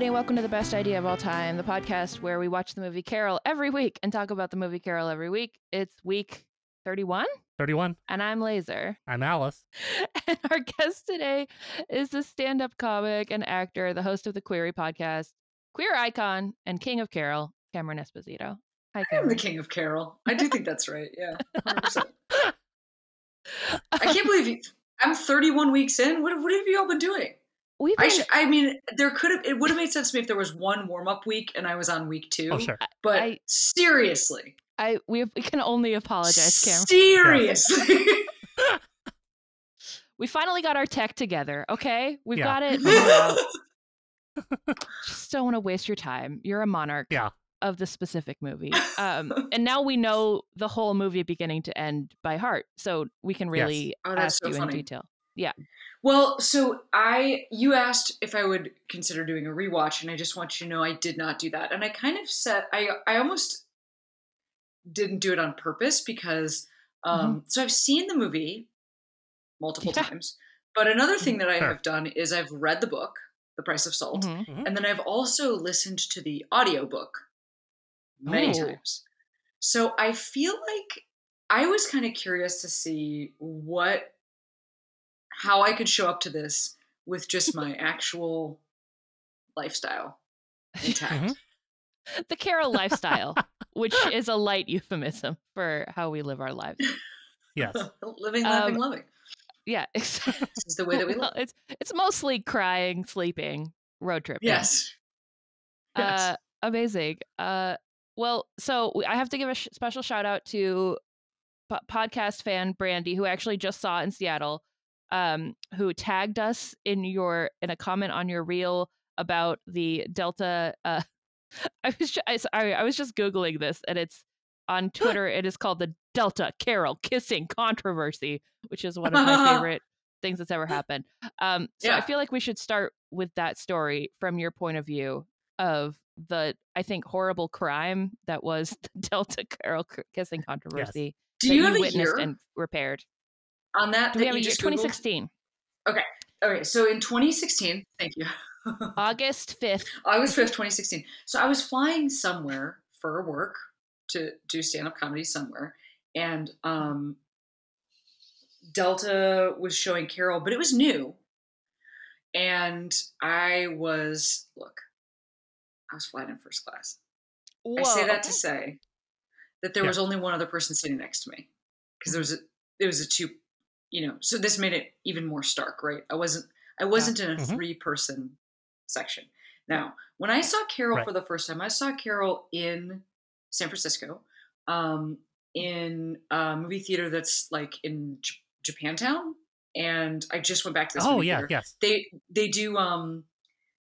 everybody, and welcome to the best idea of all time, the podcast where we watch the movie Carol every week and talk about the movie Carol every week. It's week 31, 31. and I'm Laser. I'm Alice. And our guest today is the stand up comic and actor, the host of the Queery podcast, queer icon, and king of Carol, Cameron Esposito. Hi, I am the king of Carol. I do think that's right. Yeah. 100%. I can't believe you, I'm 31 weeks in. What, what have you all been doing? We've I sh- I mean, there could have, it would have made sense to me if there was one warm up week and I was on week two. Oh, sure. But I- seriously. I we, we can only apologize, Cameron. Seriously. We finally got our tech together. Okay, we've Yeah. got it. Just don't want to waste your time. You're a monarch. Yeah. Of the specific movie, um, and now we know the whole movie beginning to end by heart, so we can Yes. really Oh, ask so you in funny. Detail. Well, so I you asked if I would consider doing a rewatch, and I just want you to know I did not do that. And I kind of said I I almost didn't do it on purpose because um so I've seen the movie multiple Yeah. times. But another thing that I have done is I've read the book, The Price of Salt, Mhm. Mhm. and then I've also listened to the audiobook many Oh. times. So I feel like I was kind of curious to see what how I could show up to this with just my actual lifestyle intact. Mhm. The Carol lifestyle, which is a light euphemism for how we live our lives. Yes. Living, laughing, Um, loving. Yeah, exactly. This is the way that we Well, live. it's it's mostly crying, sleeping, road trip. Yes. Yes. Uh, amazing. Uh, well, so I have to give a sh- special shout out to po- podcast fan Brandy, who actually just saw in Seattle, um, who tagged us in your in a comment on your reel about the Delta. Uh, I was ju- I, sorry, I was just googling this, and it's on Twitter. it is called the Delta Carol kissing controversy, which is one of my favorite things that's ever happened. Um, so I feel like we should start with that story from your point of view of the I think horrible crime that was the Delta Carol kissing controversy. Do that you have witnessed year and repaired? On that? Do we that have you just Googled? 2016, Okay, Okay. so in 2016, thank you. August 5th. August 5th, 2016. So I was flying somewhere for work to do stand up comedy somewhere. And um, Delta was showing Carol, but it was new. And I was, look, I was flying in first class. I say that to say that there Yeah. was only one other person sitting next to me because there was a, it was a two, you know, so this made it even more stark, right? I wasn't, I wasn't in a Mhm. three person section. Now, when I saw Carol Right. for the first time, I saw Carol in San Francisco, um, in a movie theater that's like in J- Japantown, and I just went back to this. Oh movie yeah, theater yes. they they do um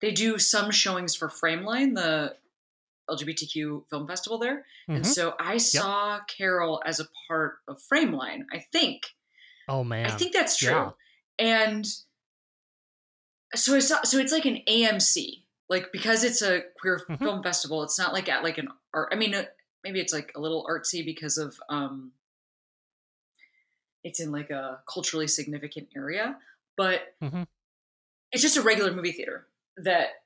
they do some showings for Frameline, the LGBTQ film festival there, and Mhm. so I saw Carol as a part of Frameline. I think Oh man. I think that's true, Yeah. and so I saw so it's like an AMC, like because it's a queer Mhm. film festival. It's not like at like an art. I mean, uh, maybe it's like a little artsy because of um it's in like a culturally significant area, but Mhm. it's just a regular movie theater that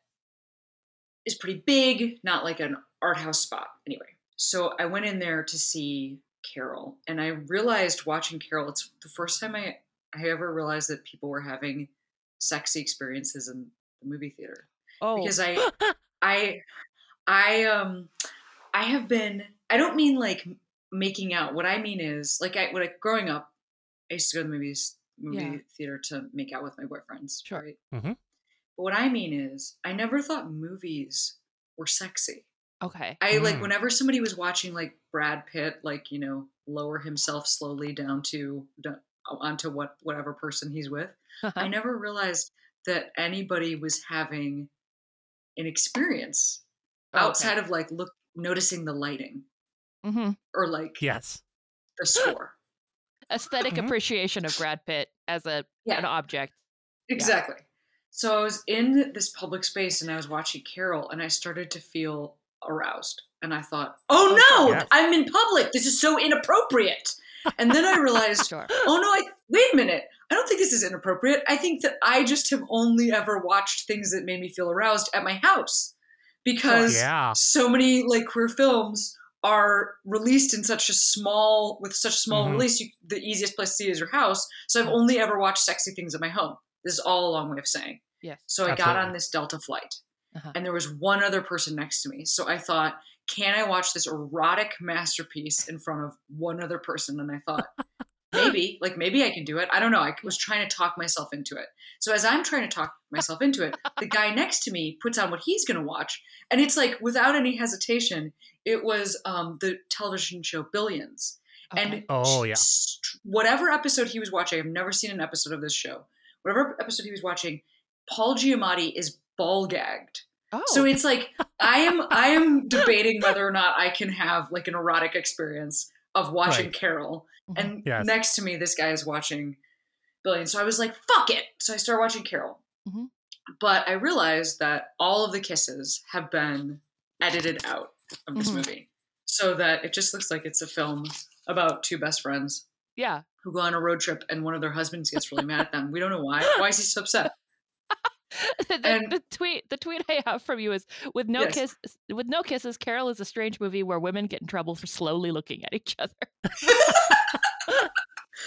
is pretty big, not like an art house spot. Anyway, so I went in there to see Carol, and I realized watching Carol, it's the first time I I ever realized that people were having sexy experiences in the movie theater Oh, because I I I um I have been I don't mean like making out. What I mean is like I when I growing up, I used to go to the movies movie Yeah. theater to make out with my boyfriends. Sure. Right. Mhm. But what I mean is I never thought movies were sexy. Okay. I like Mm. whenever somebody was watching like Brad Pitt, like you know, lower himself slowly down to down- onto what whatever person he's with. I never realized that anybody was having an experience outside of like look noticing the lighting hmm or like yes. the score. Aesthetic Mhm. appreciation of Brad Pitt as a Yeah. an object. Exactly. So I was in this public space and I was watching Carol and I started to feel aroused. And I thought, oh no, Yes. I'm in public. This is so inappropriate. And then I realized, Sure. oh no, I wait a minute. I don't think this is inappropriate. I think that I just have only ever watched things that made me feel aroused at my house because yeah. so many like queer films are released in such a small with such small Mhm. release you, the easiest place to see is your house so i've only ever watched sexy things at my home this is all a long way of saying Yes. so i got on this delta flight Uh-huh. and there was one other person next to me. So i thought can i watch this erotic masterpiece in front of one other person? And i thought maybe like maybe i can do it. I don't know. I was trying to talk myself into it. So as i'm trying to talk myself into it the guy next to me puts on what he's going to watch and it's like without any hesitation it was um, the television show billions. And Oh, yeah. st- whatever episode he was watching i've never seen an episode of this show whatever episode he was watching paul giamatti is ball gagged oh, so it's like I am I am debating whether or not I can have like an erotic experience of watching Right. Carol. Mhm. And Yes. next to me, this guy is watching Billion. So I was like, fuck it. So I started watching Carol. Mhm. But I realized that all of the kisses have been edited out of this Mhm. movie. So that it just looks like it's a film about two best friends yeah. who go on a road trip and one of their husbands gets really mad at them. We don't know why. Why is he so upset? the, And- the tweet the tweet I have from you is with no Yes. kiss with no kisses, Carol is a strange movie where women get in trouble for slowly looking at each other.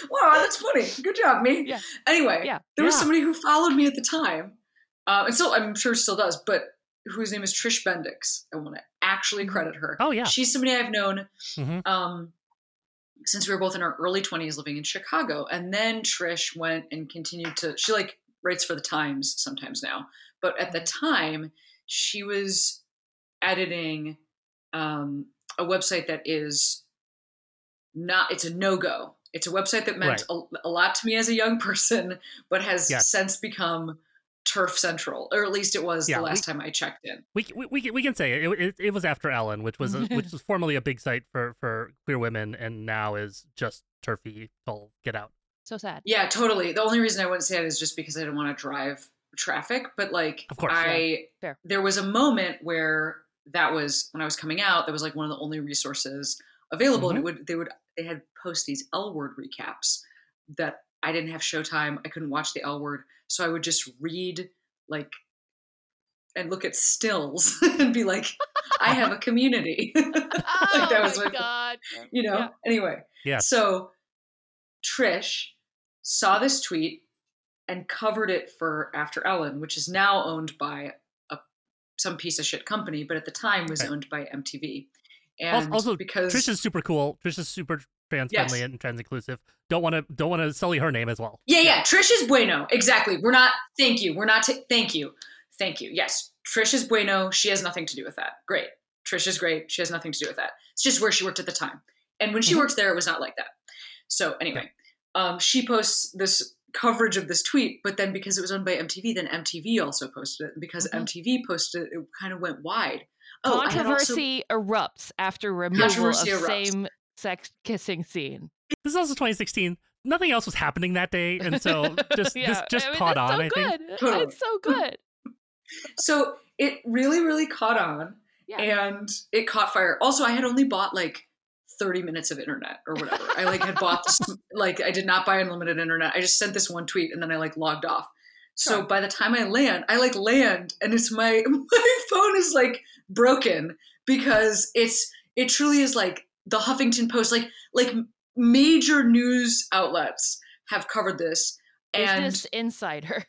Wow, that's funny. Good job, me. Yeah. Anyway, Yeah. there was Yeah. somebody who followed me at the time, uh, and still, I'm sure still does, but whose name is Trish Bendix. I want to actually Mhm. credit her. Oh yeah. She's somebody I've known Mhm. um, since we were both in our early 20s living in Chicago. And then Trish went and continued to, she like writes for the Times sometimes now, but at the time, she was editing um, a website that is not, it's a no go. It's a website that meant a, a lot to me as a young person, but has Yes. since become Turf Central, or at least it was Yeah, the we- last time I checked in. We, we, we, can- we can say it. It, it. it was AfterEllen, which was a, which was formerly a big site for, for queer women, and now is just turfy. All get out. So sad. Yeah, totally. The only reason I wouldn't say it is just because I didn't want to drive traffic. But like, Of course, I Fair. there was a moment where that was when I was coming out. That was like one of the only resources available, and it mm-hmm. would they would they had post these L word recaps that I didn't have Showtime. I couldn't watch the L word, so I would just read like and look at stills and be like, I have a community. Oh that was my my- god. you know Yeah. anyway yeah. so trish saw this tweet and covered it for AfterEllen which is now owned by a some piece of shit company but at the time was owned by mtv Also- and also, because Trish is super cool. Trish is super trans friendly Yes. and trans inclusive. Don't want to don't want to sully her name as well. yeah yeah trish is bueno. Exactly. We're not thank you. We're not ta- thank you. Thank you. Yes trish is bueno. She has nothing to do with that. Great. Trish is great. She has nothing to do with that. It's just where she worked at the time. And when she Mhm. worked there it was not like that so anyway um, she posts this coverage of this tweet but then because it was owned by mtv then mtv also posted it and because Mhm. mtv posted it it kind of went wide oh I had also- Controversy erupts after removal of erupts. same sex kissing scene. This is also 2016. Nothing else was happening that day, and so just Yeah, just just I mean, caught on. So I think. good. Totally. It's so good. so it really really caught on Yeah. and it caught fire also i had only bought like 30 minutes of internet or whatever i like had bought this like i did not buy unlimited internet i just sent this one tweet and then i like logged off so by the time i land i like land and it's my my phone is like broken because it's it truly is like the huffington post like like major news outlets have covered this and Business Insider.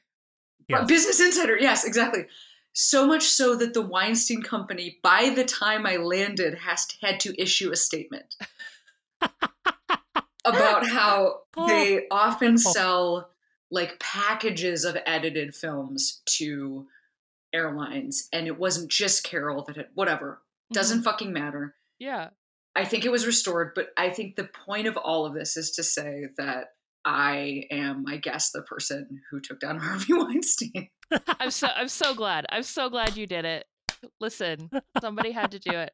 Yes. uh, Business Insider, yes, exactly. So much so that the Weinstein Company, by the time I landed, has had to issue a statement about how they often sell like packages of edited films to airlines, and it wasn't just Carol that had whatever. Doesn't Mhm. fucking matter. Yeah. I think it was restored, but I think the point of all of this is to say that I am, I guess, the person who took down Harvey Weinstein. I'm so I'm so glad. I'm so glad you did it. Listen, somebody had to do it.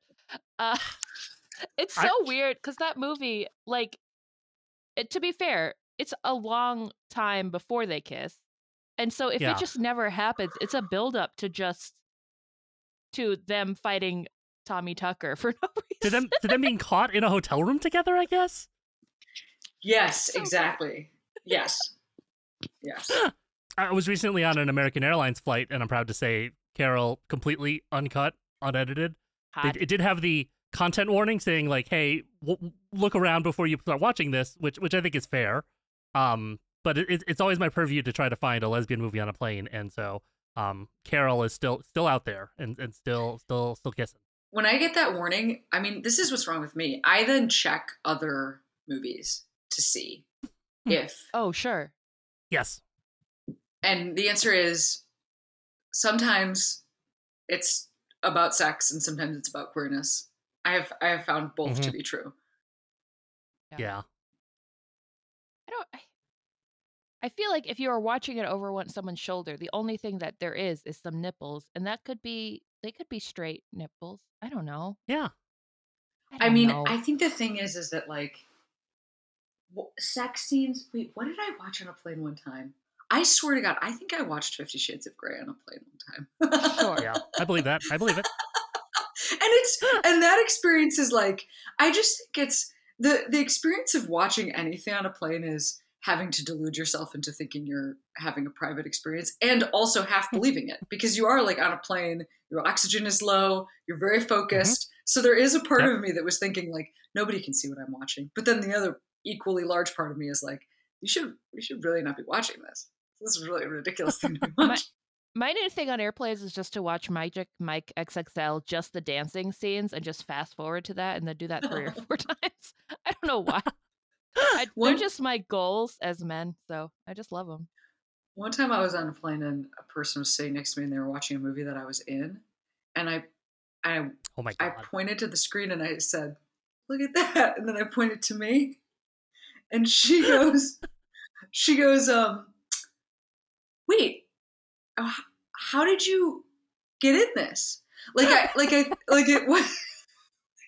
Uh, it's so I- weird because that movie, like, it, to be fair, it's a long time before they kiss, and so if Yeah. it just never happens, it's a build up to just to them fighting Tommy Tucker for no reason. to them to them being caught in a hotel room together. I guess. Yes, So good. exactly. Yes. Yes. I was recently on an American Airlines flight, and I'm proud to say Carol completely uncut, unedited. Hot. It, it did have the content warning saying like, "Hey, w- look around before you start watching this," which which I think is fair. Um, but it, it's always my purview to try to find a lesbian movie on a plane, and so um, Carol is still still out there and, and still still still kissing. When I get that warning, I mean, this is what's wrong with me. I then check other movies to see if, oh, sure. Yes. And the answer is sometimes it's about sex and sometimes it's about queerness. I have I have found both to Mhm. be true. Yeah. Yeah. I don't. I, I feel like if you are watching it over one someone's shoulder, the only thing that there is is some nipples, and that could be they could be straight nipples. I don't know. Yeah. I don't mean, know. I think the thing is, is that like sex scenes. Wait, what did I watch on a plane one time? I swear to God, I think I watched Fifty Shades of Grey on a plane one time. Sure. Yeah. I believe that. I believe it. and it's and that experience is like I just think it's the the experience of watching anything on a plane is having to delude yourself into thinking you're having a private experience and also half believing it because you are like on a plane your oxygen is low you're very mm-hmm. focused so there is a part Yep. of me that was thinking like nobody can see what i'm watching but then the other equally large part of me is like you should you should really not be watching this this is really a ridiculous thing to be My- My new thing on airplanes is just to watch Magic Mike XXL, just the dancing scenes, and just fast forward to that, and then do that three or four times. I don't know why. I, they're just my goals as men, so I just love them. One time I was on a plane and a person was sitting next to me and they were watching a movie that I was in. And I I Oh my God. I pointed to the screen and I said, Look at that. And then I pointed to me. And she goes, she goes, um, wait, uh, how did you get in this? Like I like I like it was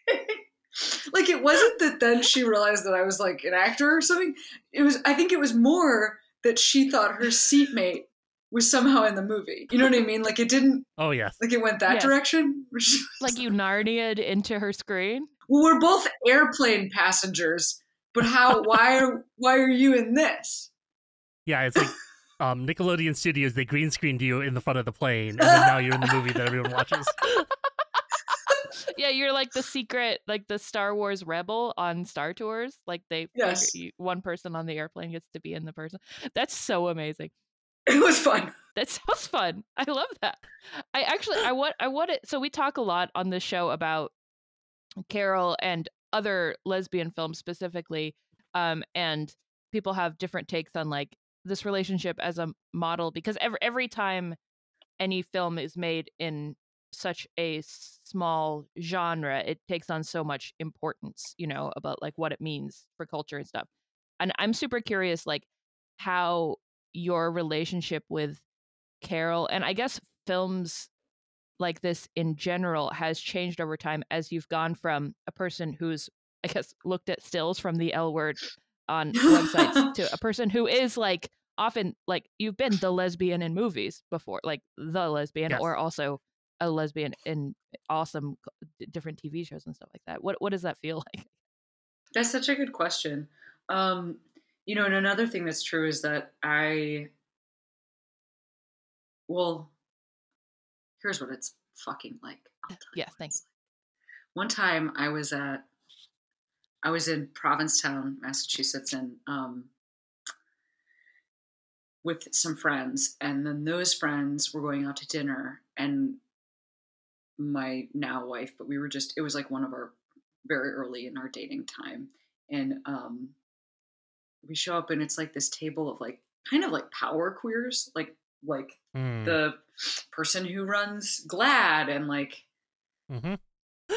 like it wasn't that then she realized that I was like an actor or something. It was I think it was more that she thought her seatmate was somehow in the movie. You know what I mean? Like it didn't Oh yes. like it went that Yes. direction. Which- Like you Narnia'd into her screen. well, we're both airplane passengers, but how why are why are you in this? Yeah, it's like um, Nickelodeon Studios. They green screened you in the front of the plane, and then now you're in the movie that everyone watches. yeah, you're like the secret, like the Star Wars rebel on Star Tours. Like they, Yes. you, one person on the airplane gets to be in the person. That's so amazing. It was fun. That sounds fun. I love that. I actually, I want, I want it. So we talk a lot on the show about Carol and other lesbian films specifically, um, and people have different takes on like this relationship as a model because every every time any film is made in such a small genre, it takes on so much importance, you know, about like what it means for culture and stuff. And I'm super curious, like how your relationship with Carol and I guess films like this in general has changed over time as you've gone from a person who's I guess looked at stills from the L word on websites to a person who is like often like you've been the lesbian in movies before, like the lesbian Yes. or also a lesbian in awesome different TV shows and stuff like that. What what does that feel like? That's such a good question. Um, you know, and another thing that's true is that I, well, here's what it's fucking like. I'll tell you Yes, what thank it's like. One time I was at, I was in Provincetown, Massachusetts, and um, with some friends, and then those friends were going out to dinner, and my now wife, but we were just, it was like one of our very early in our dating time. And um, we show up and it's like this table of like kind of like power queers, like like Mm. the person who runs GLAAD and like hmm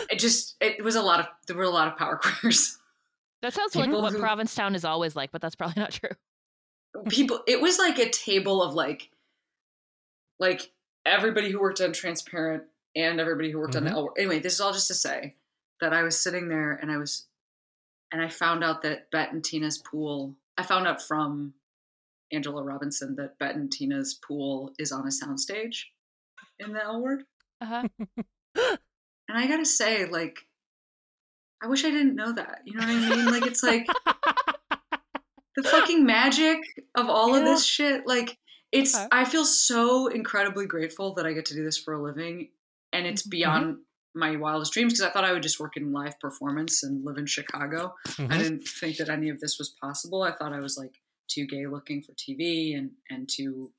it just it was a lot of there were a lot of power queers. That sounds like what who- Provincetown is always like, but that's probably not true. People it was like a table of like like everybody who worked on Transparent and everybody who worked on the Mhm. L. Anyway, this is all just to say that I was sitting there and I was and I found out that Bette and Tina's pool. I found out from Angela Robinson that Bette and Tina's pool is on a soundstage in the L word. Uh-huh. And I gotta say, like, I wish I didn't know that. You know what I mean? Like, it's like the fucking magic of all of this shit. Like it's Okay. I feel so incredibly grateful that I get to do this for a living and it's Mhm. beyond my wildest dreams because I thought I would just work in live performance and live in Chicago. I Mhm. didn't think that any of this was possible. I thought I was like too gay looking for TV and and too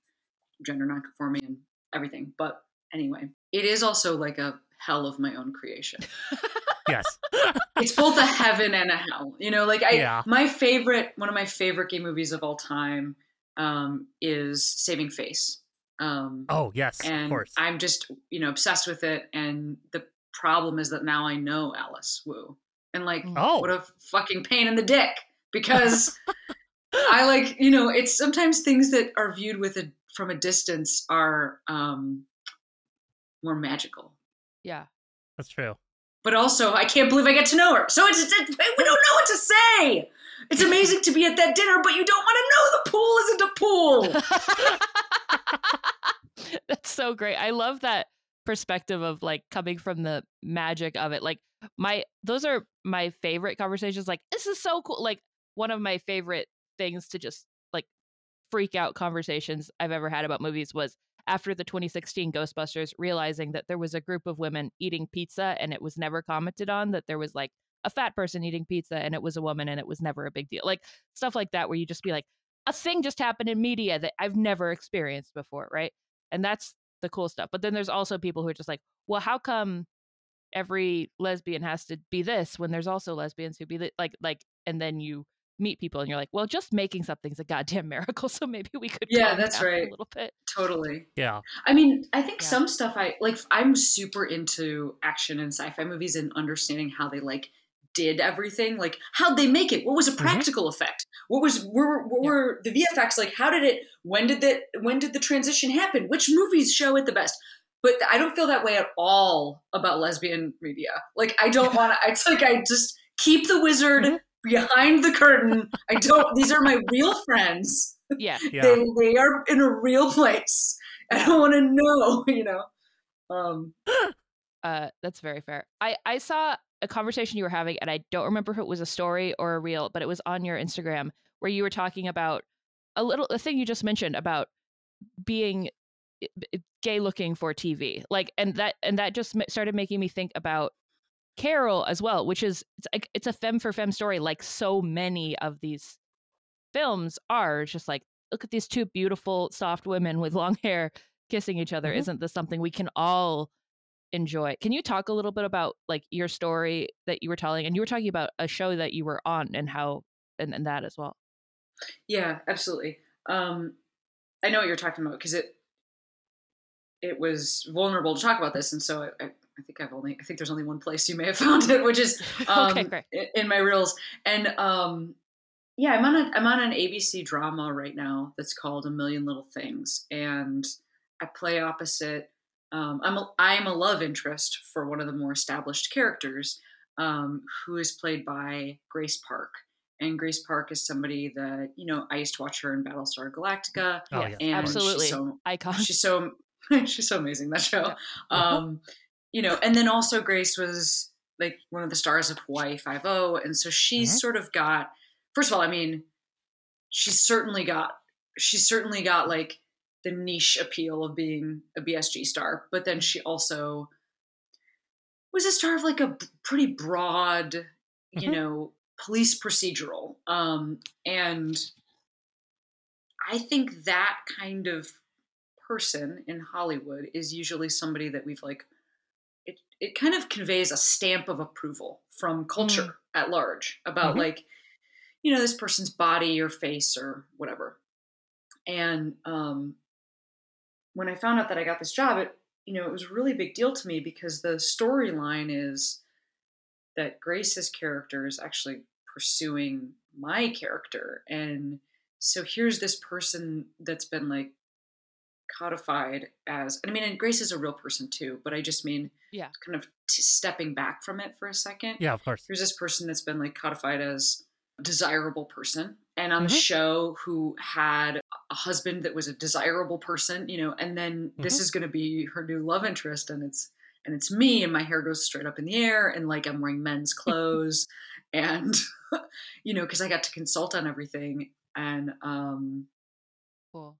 gender nonconforming and everything. But anyway, it is also like a hell of my own creation. yes. it's both a heaven and a hell. You know, like I Yeah. my favorite one of my favorite gay movies of all time um, is Saving Face. Um, Oh yes, of and course. I'm just you know obsessed with it. And the problem is that now I know Alice Wu, and like Oh. what a fucking pain in the dick because I like you know it's sometimes things that are viewed with a from a distance are um, more magical. Yeah. That's true. But also, I can't believe I get to know her. So it's, it's we don't know what to say. It's amazing to be at that dinner, but you don't want to know the pool isn't a pool. That's so great. I love that perspective of like coming from the magic of it. Like my those are my favorite conversations. Like this is so cool. Like one of my favorite things to just like freak out conversations I've ever had about movies was after the 2016 Ghostbusters realizing that there was a group of women eating pizza and it was never commented on that there was like a fat person eating pizza and it was a woman and it was never a big deal. Like stuff like that where you just be like a thing just happened in media that I've never experienced before, right? And that's the cool stuff. But then there's also people who are just like, well, how come every lesbian has to be this when there's also lesbians who be like like and then you meet people and you're like, well, just making something's a goddamn miracle, so maybe we could Yeah, that's right. a little bit. totally. Yeah. I mean, I think Yeah. some stuff I like. I'm super into action and sci-fi movies and understanding how they like did everything. Like, how'd they make it? What was a practical effect? What was were what Yeah. were the VFX like? How did it? When did the when did the transition happen? Which movies show it the best? But I don't feel that way at all about lesbian media. Like, I don't want to. It's like I just keep the wizard Mhm. Behind the curtain. I don't. These are my real friends. Yeah. Yeah. They they are in a real place. I don't want to know. You know. Um. Uh, that's very fair. I I saw a conversation you were having, and I don't remember if it was a story or a reel, but it was on your Instagram where you were talking about a little a thing you just mentioned about being i- i- gay looking for TV, like, and that and that just started making me think about Carol as well, which is it's like it's a femme for femme story, like so many of these films are. It's just like look at these two beautiful soft women with long hair kissing each other. Mhm. Isn't this something we can all enjoy. Can you talk a little bit about like your story that you were telling and you were talking about a show that you were on and how and, and that as well. Yeah. Absolutely. Um. I know what you're talking about because it it was vulnerable to talk about this, and so I, I, I think I've only I think there's only one place you may have found it, which is um, okay, great. in my reels. And um, yeah, I'm on a, I'm on an ABC drama right now that's called A Million Little Things, and I play opposite. Um, I'm a, I'm a love interest for one of the more established characters, um, who is played by Grace Park. And Grace Park is somebody that you know I used to watch her in Battlestar Galactica, Oh, Yes, yes. and absolutely. she's so Icon. she's so she's so amazing that show Yeah. um you know and then also grace was like one of the stars of hawaii 5 and so she's Mhm. sort of got first of all i mean she's certainly got she's certainly got like the niche appeal of being a bsg star but then she also was a star of like a pretty broad you Mhm. know police procedural um and i think that kind of person in Hollywood is usually somebody that we've like it kind of conveys a stamp of approval from culture at large about Mhm. like you know this person's body or face or whatever. And um when I found out that I got this job it you know it was a really big deal to me because the storyline is that Grace's character is actually pursuing my character and so here's this person that's been like codified as i mean and grace is a real person too but i just mean Yeah. kind of t- stepping back from it for a second Yeah, of course. there's this person that's been like codified as a desirable person and on the Mhm. show who had a husband that was a desirable person you know and then this Mhm. is going to be her new love interest and it's and it's me and my hair goes straight up in the air and like i'm wearing men's clothes and you know because i got to consult on everything and um Cool.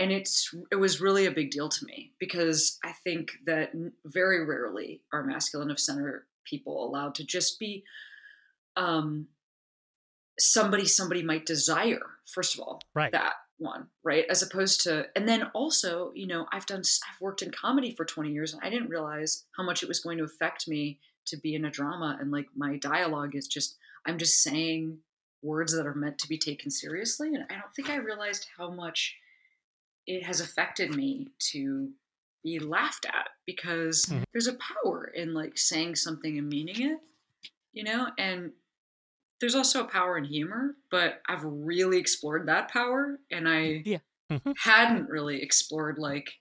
And it's it was really a big deal to me because I think that very rarely are masculine of center people allowed to just be um somebody somebody might desire first of all Right. that one right as opposed to and then also you know i've done i've worked in comedy for 20 years and i didn't realize how much it was going to affect me to be in a drama and like my dialogue is just i'm just saying words that are meant to be taken seriously and i don't think i realized how much it has affected me to be laughed at because Mhm. there's a power in like saying something and meaning it you know and there's also a power in humor but i've really explored that power and i Yeah. Mhm. hadn't really explored like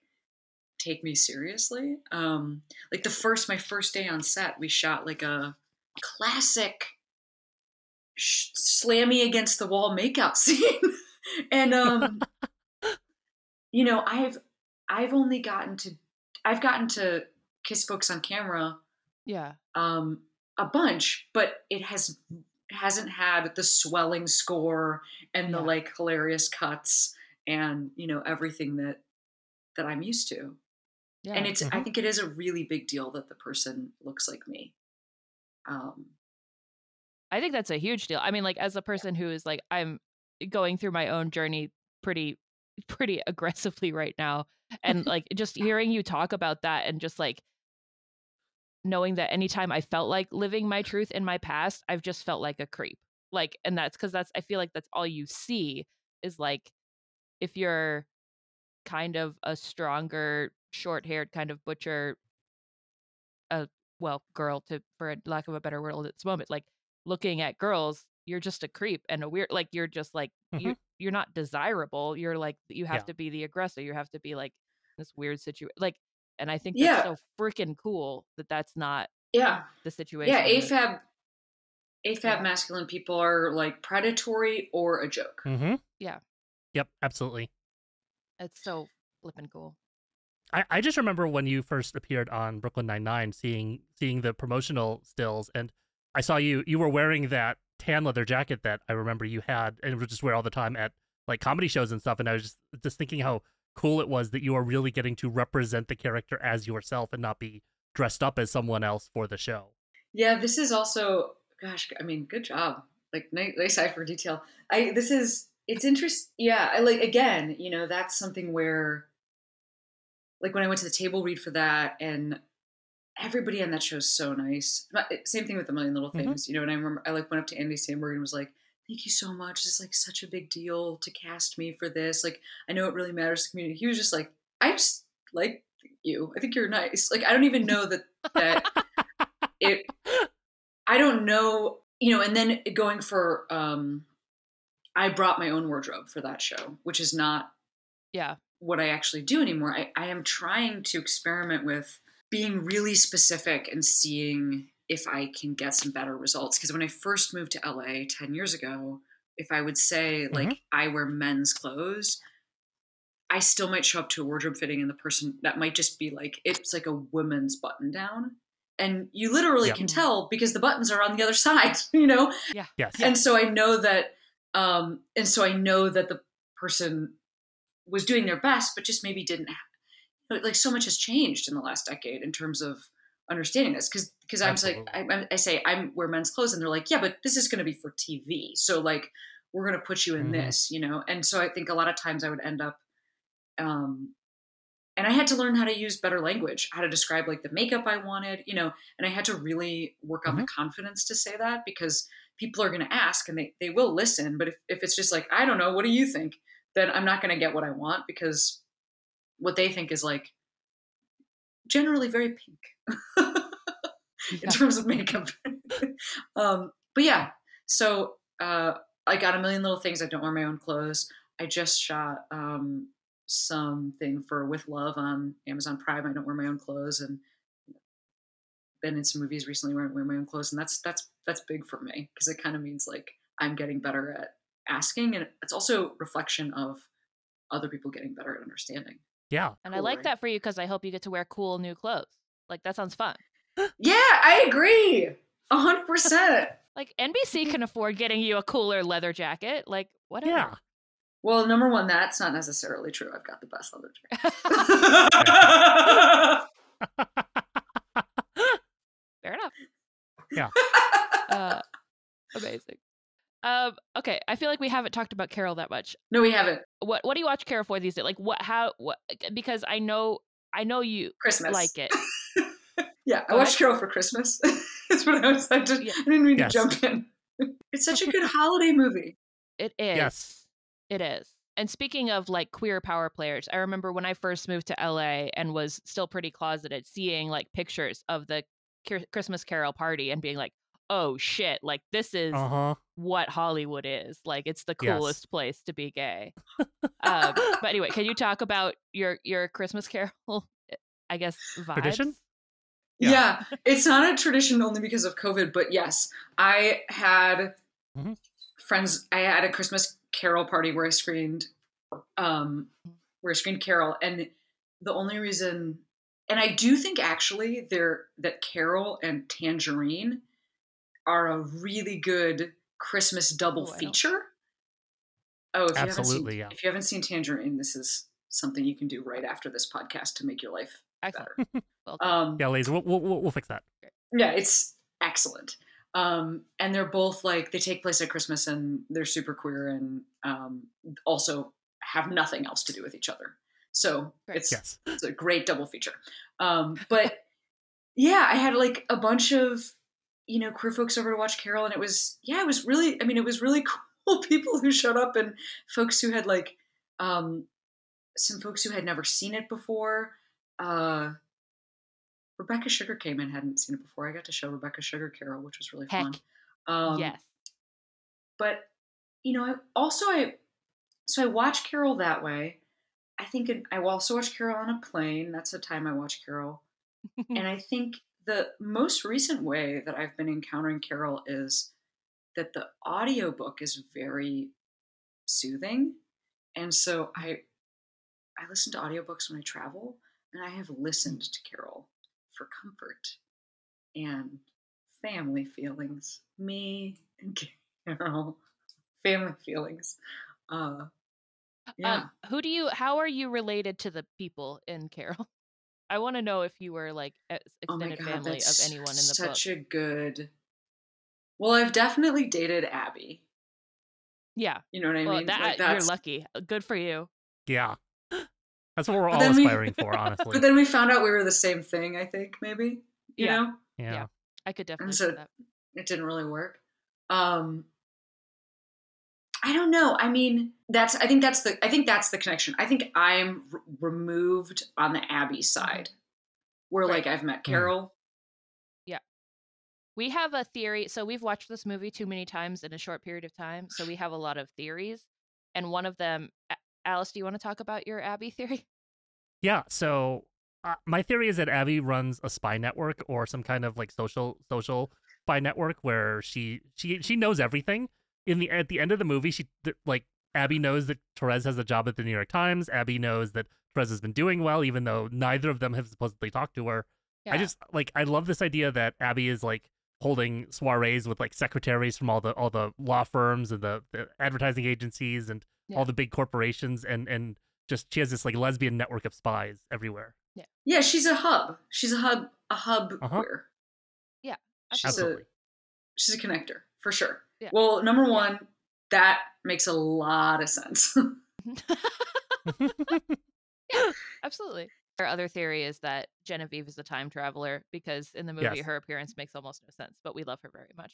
take me seriously um like the first my first day on set we shot like a classic sh- slammy against the wall makeout scene and um you know i've i've only gotten to i've gotten to kiss folks on camera Yeah. um a bunch but it has hasn't had the swelling score and the Yeah. like hilarious cuts and you know everything that that i'm used to Yeah. and it's i Mhm. think it is a really big deal that the person looks like me um I think that's a huge deal. I mean, like as a person who is like I'm going through my own journey pretty pretty aggressively right now and like just hearing you talk about that and just like knowing that anytime I felt like living my truth in my past, I've just felt like a creep. Like and that's cuz that's I feel like that's all you see is like if you're kind of a stronger short-haired kind of butcher a well girl to for a lack of a better word at this moment like looking at girls you're just a creep and a weird like you're just like you mm-hmm. You're not desirable you're like you have Yeah. to be the aggressor you have to be like this weird situation like and i think Yeah. so freaking cool that that's not yeah the situation yeah afab afab Yeah. masculine people are like predatory or a joke Mm-hmm. Yeah. Yep. Absolutely. it's so flipping cool I, I just remember when you first appeared on Brooklyn Nine Nine, seeing seeing the promotional stills, and I saw you you were wearing that tan leather jacket that I remember you had, and would just wear all the time at like comedy shows and stuff. And I was just just thinking how cool it was that you are really getting to represent the character as yourself and not be dressed up as someone else for the show. Yeah, this is also, gosh, I mean, good job. Like nice, eye for detail. I this is it's interest. Yeah, I like again, you know, that's something where, like when I went to the table read for that, and everybody on that show is so nice. Same thing with a million little Mhm. things, you know. And I remember I like went up to Andy Samberg and was like, "Thank you so much. This is like such a big deal to cast me for this. Like, I know it really matters to the community." He was just like, "I just like you. I think you're nice. Like, I don't even know that that." it i don't know you know and then going for um i brought my own wardrobe for that show which is not yeah what i actually do anymore i, I am trying to experiment with being really specific and seeing if i can get some better results because when i first moved to la 10 years ago if i would say like i wear men's clothes i still might show up to a wardrobe fitting and the person that might just be like it's like a woman's button down and you literally Yep. can tell because the buttons are on the other side you know Yeah. Yes. and so i know that um and so i know that the person was doing their best but just maybe didn't have, like so much has changed in the last decade in terms of understanding this because because i'm like I, I say i'm wear men's clothes and they're like yeah but this is going to be for tv so like we're going to put you in Mhm. this you know? And so i think a lot of times i would end up um and i had to learn how to use better language how to describe like the makeup i wanted you know? And i had to really work on the confidence to say that because people are going to ask and they, they will listen but if, if it's just like i don't know what do you think? then i'm not going to get what i want because what they think is like generally very pink in terms of makeup. Um but yeah so uh i got a million little things. I don't wear my own clothes. I just shot um something for with love on amazon prime. I don't wear my own clothes and been in some movies recently where i wear my own clothes and that's that's that's big for me because it kind of means like i'm getting better at asking and it's also reflection of other people getting better at understanding Yeah. and i like that for you because i hope you get to wear cool new clothes like that sounds fun yeah i agree a hundred percent like nbc can afford getting you a cooler leather jacket like whatever Yeah. Well, number one, that's not necessarily true. I've got the best leather jacket. Fair enough. Yeah. Uh, amazing. Um, okay, I feel like we haven't talked about Carol that much. no, we haven't. What what do you watch Carol for these days? Like what how what because I know I know you Christmas. like it. Yeah, I Go watched ahead. Carol for Christmas. That's what I was. I, did, Yeah. I didn't mean Yes. to jump in. It's such a good holiday movie. It is. Yes. It is. And speaking of like queer power players, I remember when I first moved to LA and was still pretty closeted, seeing like pictures of the Christmas Carol party and being like, "Oh shit! Like this is Uh huh. what Hollywood is. Like it's the Yes. coolest place to be gay." um, but anyway, can you talk about your your Christmas Carol? I guess vibes. Tradition? Yeah. Yeah. it's not a tradition only because of COVID, but yes, I had Mhm. friends. I had a Christmas Carol party where I screened, um, where I screened Carol, and the only reason, and I do think actually there that Carol and Tangerine are a really good Christmas double Oh, feature. Oh, if you Absolutely, haven't yeah. seen, If you haven't seen Tangerine, this is something you can do right after this podcast to make your life Excellent. better. Well. Um, Yeah, Laser. We'll, we'll, we'll we'll fix that. yeah, it's excellent. Um, and they're both like they take place at Christmas and they're super queer and um, also have nothing else to do with each other. So Right. it's Yes. it's a great double feature. Um, but yeah, I had like a bunch of you know queer folks over to watch Carol, and it was yeah, it was really. I mean, it was really cool. People who showed up and folks who had like um, some folks who had never seen it before. Uh, Rebecca Sugar came in, hadn't seen it before. I got to show Rebecca Sugar Carol, which was really Heck, fun. Um, yes. but you know, I also I so I watch Carol that way. I think it, I also watch Carol on a plane. That's the time I watch Carol. and I think the most recent way that I've been encountering Carol is that the audiobook is very soothing. And so I I listen to audiobooks when I travel, and I have listened to Carol for comfort and family feelings. Me and Carol, family feelings. Uh, yeah. Um, who do you? How are you related to the people in Carol? I want to know if you were like ex- oh extended god, family of anyone in the book. such a good. Well, I've definitely dated Abby. Yeah. You know what I well, mean? that Like, you're lucky. Uh, Good for you. Yeah. That's what we're all then we- for, honestly. But then we found out we were the same thing. I think maybe you Yeah. know yeah. yeah. I could definitely so- that. it didn't really work. Um, I don't know. I mean, that's. I think that's the. I think that's the connection. I think I'm r- removed on the Abby side, where Mm-hmm. Right. like I've met Carol. Yeah, we have a theory. So we've watched this movie too many times in a short period of time. So we have a lot of theories. And one of them, Alice, do you want to talk about your Abby theory? Yeah. So uh, my theory is that Abby runs a spy network or some kind of like social social spy network where she she she knows everything. In the at the end of the movie, she th- like Abby knows that Therese has a job at the New York Times. Abby knows that Therese has been doing well, even though neither of them have supposedly talked to her. I just like I love this idea that Abby is like holding soirees with like secretaries from all the all the law firms and the, the advertising agencies and Yeah. all the big corporations and and just she has this like lesbian network of spies everywhere. Yeah, Yeah, she's a hub. She's a hub. A hub Uh-huh. queer. Yeah, she's Absolutely. a she's a connector for sure. Yeah. Well, number one, that makes a lot of sense. Yeah, absolutely. Our other theory is that Genevieve is a time traveler because in the movie Yes. her appearance makes almost no sense, but we love her very much.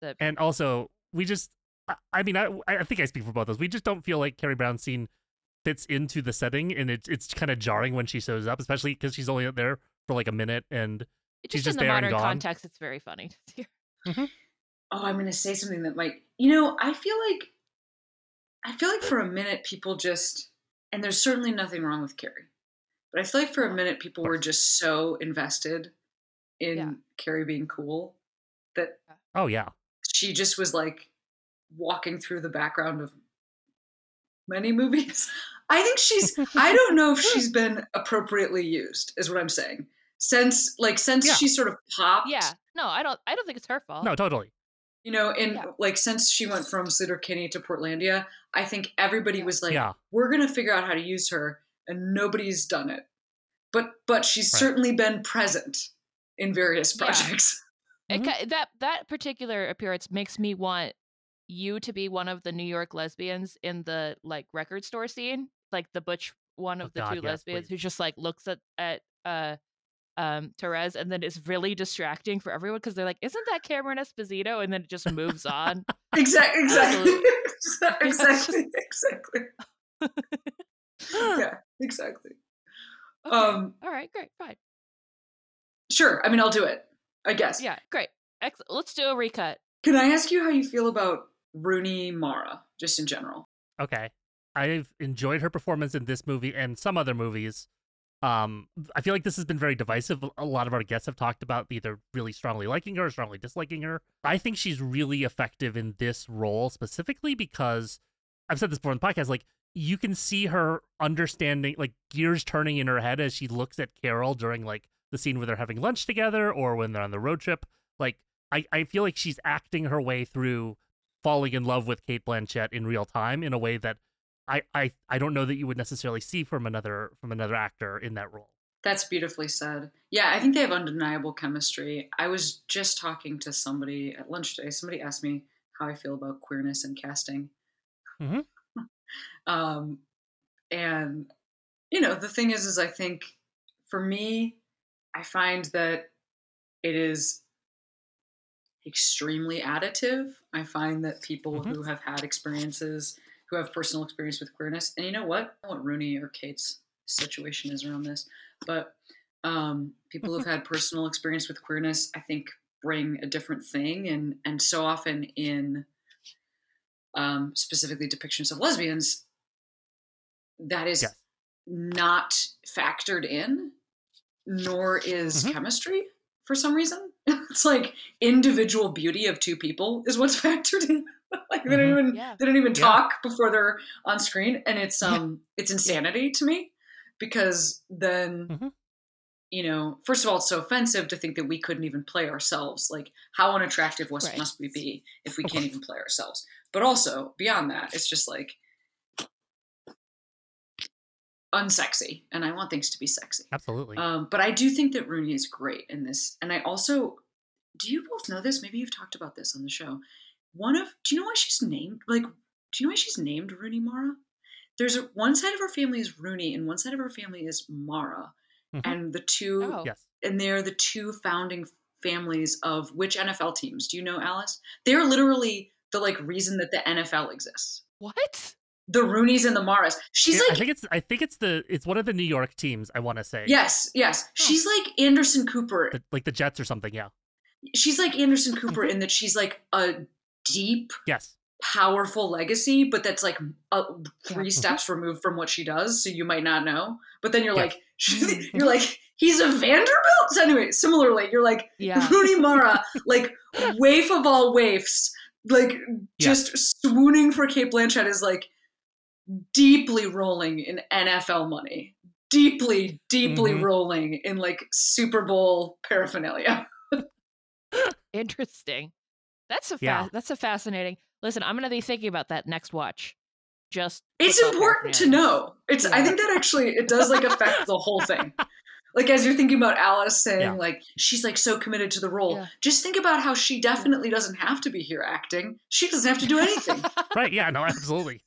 The and also we just I- I mean I I think I speak for both of us. We just don't feel like Carrie Brownstein fits into the setting and it's it's kind of jarring when she shows up, especially because she's only there for like a minute and it she's just, just in the there and modern gone. context, it's very funny to see her. Mm-hmm. Oh, I'm gonna say something that might you know, I feel like I feel like for a minute people just and there's certainly nothing wrong with Carrie. But I feel like for a minute people were just so invested in Yeah. Carrie being cool that oh yeah. she just was like walking through the background of many movies. I think she's I don't know if she's been appropriately used, is what I'm saying. Since like since Yeah. she sort of popped. Yeah. No, I don't I don't think it's her fault. No, totally. You know, and Yeah. like since she went from Sleater-Kinney to Portlandia, I think everybody Yeah. was like, Yeah. "We're gonna figure out how to use her," and nobody's done it. But but she's Right. certainly been present in various Yeah. projects. It Mhm. ki- that that particular appearance makes me want you to be one of the New York lesbians in the like record store scene, like the butch one of Oh the God, two yes, lesbians please. who just like looks at at uh um Therese and then it's really distracting for everyone because they're like, "Isn't that Cameron Esposito?" and then it just moves on. Exactly. Exactly. Exactly. Exactly. yeah. Exactly. Okay. Um. All right, great, fine. Sure. I mean, I'll do it. I guess. Yeah, great. Ex- let's do a recut. Can I ask you how you feel about Rooney Mara, just in general? Okay. I've enjoyed her performance in this movie and some other movies. Um, I feel like this has been very divisive. A lot of our guests have talked about either really strongly liking her or strongly disliking her. I think she's really effective in this role specifically because I've said this before in the podcast. Like you can see her understanding, like gears turning in her head as she looks at Carol during like the scene where they're having lunch together or when they're on the road trip. Like I, I feel like she's acting her way through falling in love with Cate Blanchett in real time in a way that I, I I don't know that you would necessarily see from another from another actor in that role. That's beautifully said. Yeah, I think they have undeniable chemistry. I was just talking to somebody at lunch today. Somebody asked me how I feel about queerness and casting. Mhm. um, and you know, the thing is, is I think for me, I find that it is extremely additive. I find that people Mhm. who have had experiences, who have personal experience with queerness, and you know what? I don't know what Rooney or Kate's situation is around this, but um, people who've had personal experience with queerness, I think, bring a different thing, and and so often in um, specifically depictions of lesbians, that is Yes. not factored in, nor is Mhm. chemistry for some reason. It's like individual beauty of two people is what's factored in. like they don't Mhm. even Yeah. they don't even Yeah. talk before they're on screen, and it's Yeah. um it's insanity to me because then. Mhm. You know, first of all, it's so offensive to think that we couldn't even play ourselves. Like, how unattractive was, Right. must we be if we can't even play ourselves? But also, beyond that, it's just like unsexy, and I want things to be sexy. Absolutely. Um, but I do think that Rooney is great in this, and I also do you both know this? Maybe you've talked about this on the show. One of do you know why she's named like do you know why she's named Rooney Mara? There's a, one side of her family is Rooney, and one side of her family is Mara, Mhm. and the two Oh, yes. and they're the two founding families of which NFL teams? Do you know, Alice? They're literally the like reason that the NFL exists. what? The Rooneys and the Maras. She's Yeah, I like think it's I think it's the it's one of the New York teams. I want to say. yes, yes. She's like Anderson Cooper. The- like the Jets or something. Yeah. She's like Anderson Cooper Mhm. in that she's like a deep, Yes. powerful legacy, but that's like uh, three Yeah. steps removed from what she does. So you might not know. But then you're Yeah. like, you're like, he's a Vanderbilt. So anyway, similarly, you're like, Yeah. Rooney Mara, like waif of all waifs, like just swooning for Cate Blanchett is like deeply rolling in NFL money, deeply, deeply Mhm. rolling in like Super Bowl paraphernalia. Interesting. That's a fa- Yeah. that's a fascinating. Listen, I'm gonna be thinking about that next watch. Just It's important to know. It's I think that actually it does like affect the whole thing. Like as you're thinking about Alice saying Yeah. like she's like so committed to the role, Yeah. just think about how she definitely doesn't have to be here acting. She doesn't have to do anything. Right. Yeah. No. Absolutely.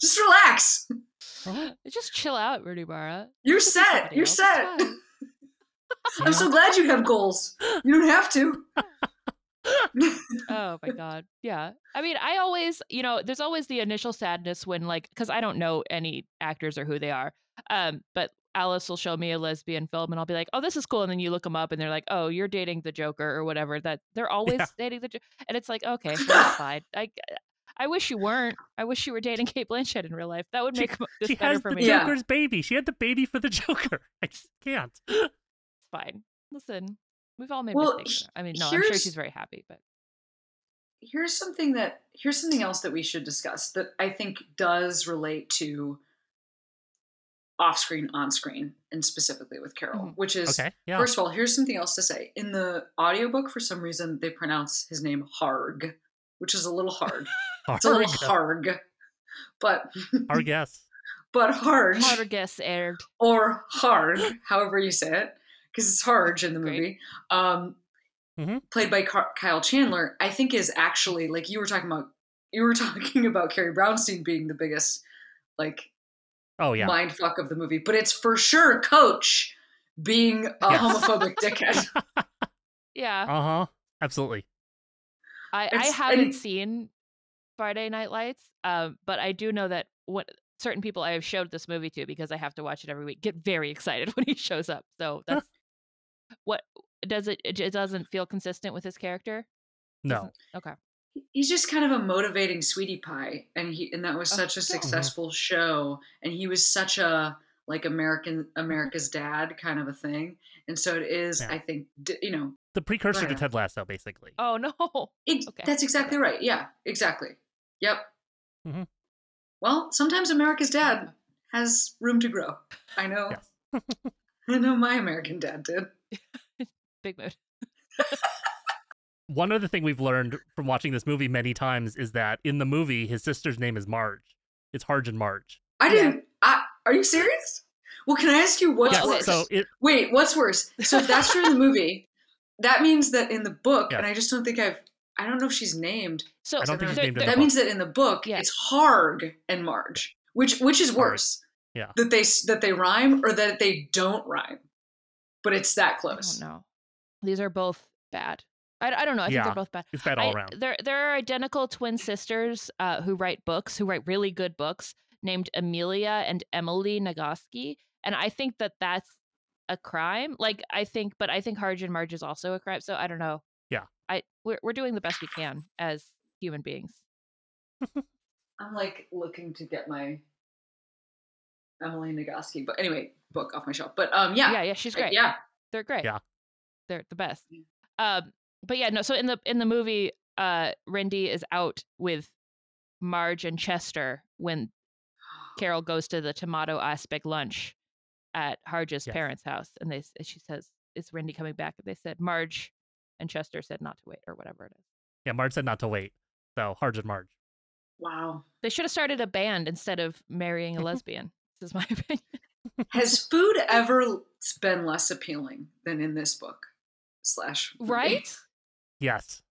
just relax. Just chill out, Rooney Mara. You're You set. You're else, set. I'm so glad you have goals. You don't have to. Oh my god. Yeah. I mean, I always, you know, there's always the initial sadness when like cuz I don't know any actors or who they are. Um, but Alice will show me a lesbian film and I'll be like, "Oh, this is cool." And then you look them up and they're like, "Oh, you're dating the Joker or whatever." That they're always Yeah. dating the Joker. And it's like, "Okay, that's fine." I I wish you weren't. I wish you were dating Cate Blanchett in real life. That would She- make m- this she better has for the me. Yeah. Joker's baby. She had the baby for the Joker. I just can't. It's fine. Listen, we've all made Well, mistakes. I mean, no, I'm sure she's very happy, but here's something that here's something else that we should discuss that I think does relate to off screen, on screen, and specifically with Carol, Mhm. which is Okay. Yeah. First of all, here's something else to say. In the audiobook, for some reason, they pronounce his name Harg. which is a little hard. It's a little Hard, harg, but hard guess. but harge Harder guess aired. or harg, however you say it, because it's harge in the Great. movie. Um, Mhm. Played by Car- Kyle Chandler, I think is actually like you were talking about. You were talking about Carrie Brownstein being the biggest like Oh yeah. mind fuck of the movie, but it's for sure Coach being a Yes. homophobic dickhead. Yeah. Uh huh. Absolutely. I, I haven't and- seen Friday Night Lights, um, but I do know that what certain people I have showed this movie to because I have to watch it every week get very excited when he shows up. So that's what does it. It doesn't feel consistent with his character. No. Doesn't- Okay. He's just kind of a motivating sweetie pie, and he and that was Oh, such a yeah. successful show, and he was such a like American America's dad kind of a thing, and so it is. Yeah. I think d- you know The precursor to Right. Ted Lasso, basically. Oh no. Ex- Okay. That's exactly right. Yeah, exactly. Yep. Mm-hmm. Well, sometimes America's dad has room to grow. I know. Yes. I know my American dad did. Big mood. One other thing we've learned from watching this movie many times is that in the movie, his sister's name is Marge. It's Harge and Marge. I didn't. I, are you serious? Well, can I ask you what's Well, okay, worse? So it Wait, what's worse? So if that's true in the movie, that means that in the book, Yes. and I just don't think I've. I don't know if she's named. So I don't think she's there- named in the That book. means that in the book, Yeah. it's Harg and Marge, which which is Harg. worse? Yeah. That they that they rhyme or that they don't rhyme, but it's that I close. don't know. These are both bad. I, I don't know. I think Yeah. they're both bad. it's bad all I- around. There, there are identical twin sisters uh, who write books, who write really good books, named Amelia and Emily Nagoski, and I think that that's a crime. Like I think, but I think Harge and Marge is also a crime. So I don't know. Yeah. I we're we're doing the best we can as human beings. I'm like looking to get my Emily Nagoski, but anyway, book off my shelf. But um, yeah, yeah, yeah she's I- great. yeah, they're great. Yeah. They're the best. Um, but yeah, no. So in the in the movie, uh, Rindy is out with Marge and Chester when Carol goes to the tomato aspic lunch at Harge's Yes. parents' house, and they she says, "Is Rindy coming back?" And they said Marge and Chester said not to wait or whatever it is. Yeah, Marge said not to wait. So Harge and Marge. wow. They should have started a band instead of marrying a lesbian. This is my opinion. Has food ever been less appealing than in this book slash movie? Right? Yes.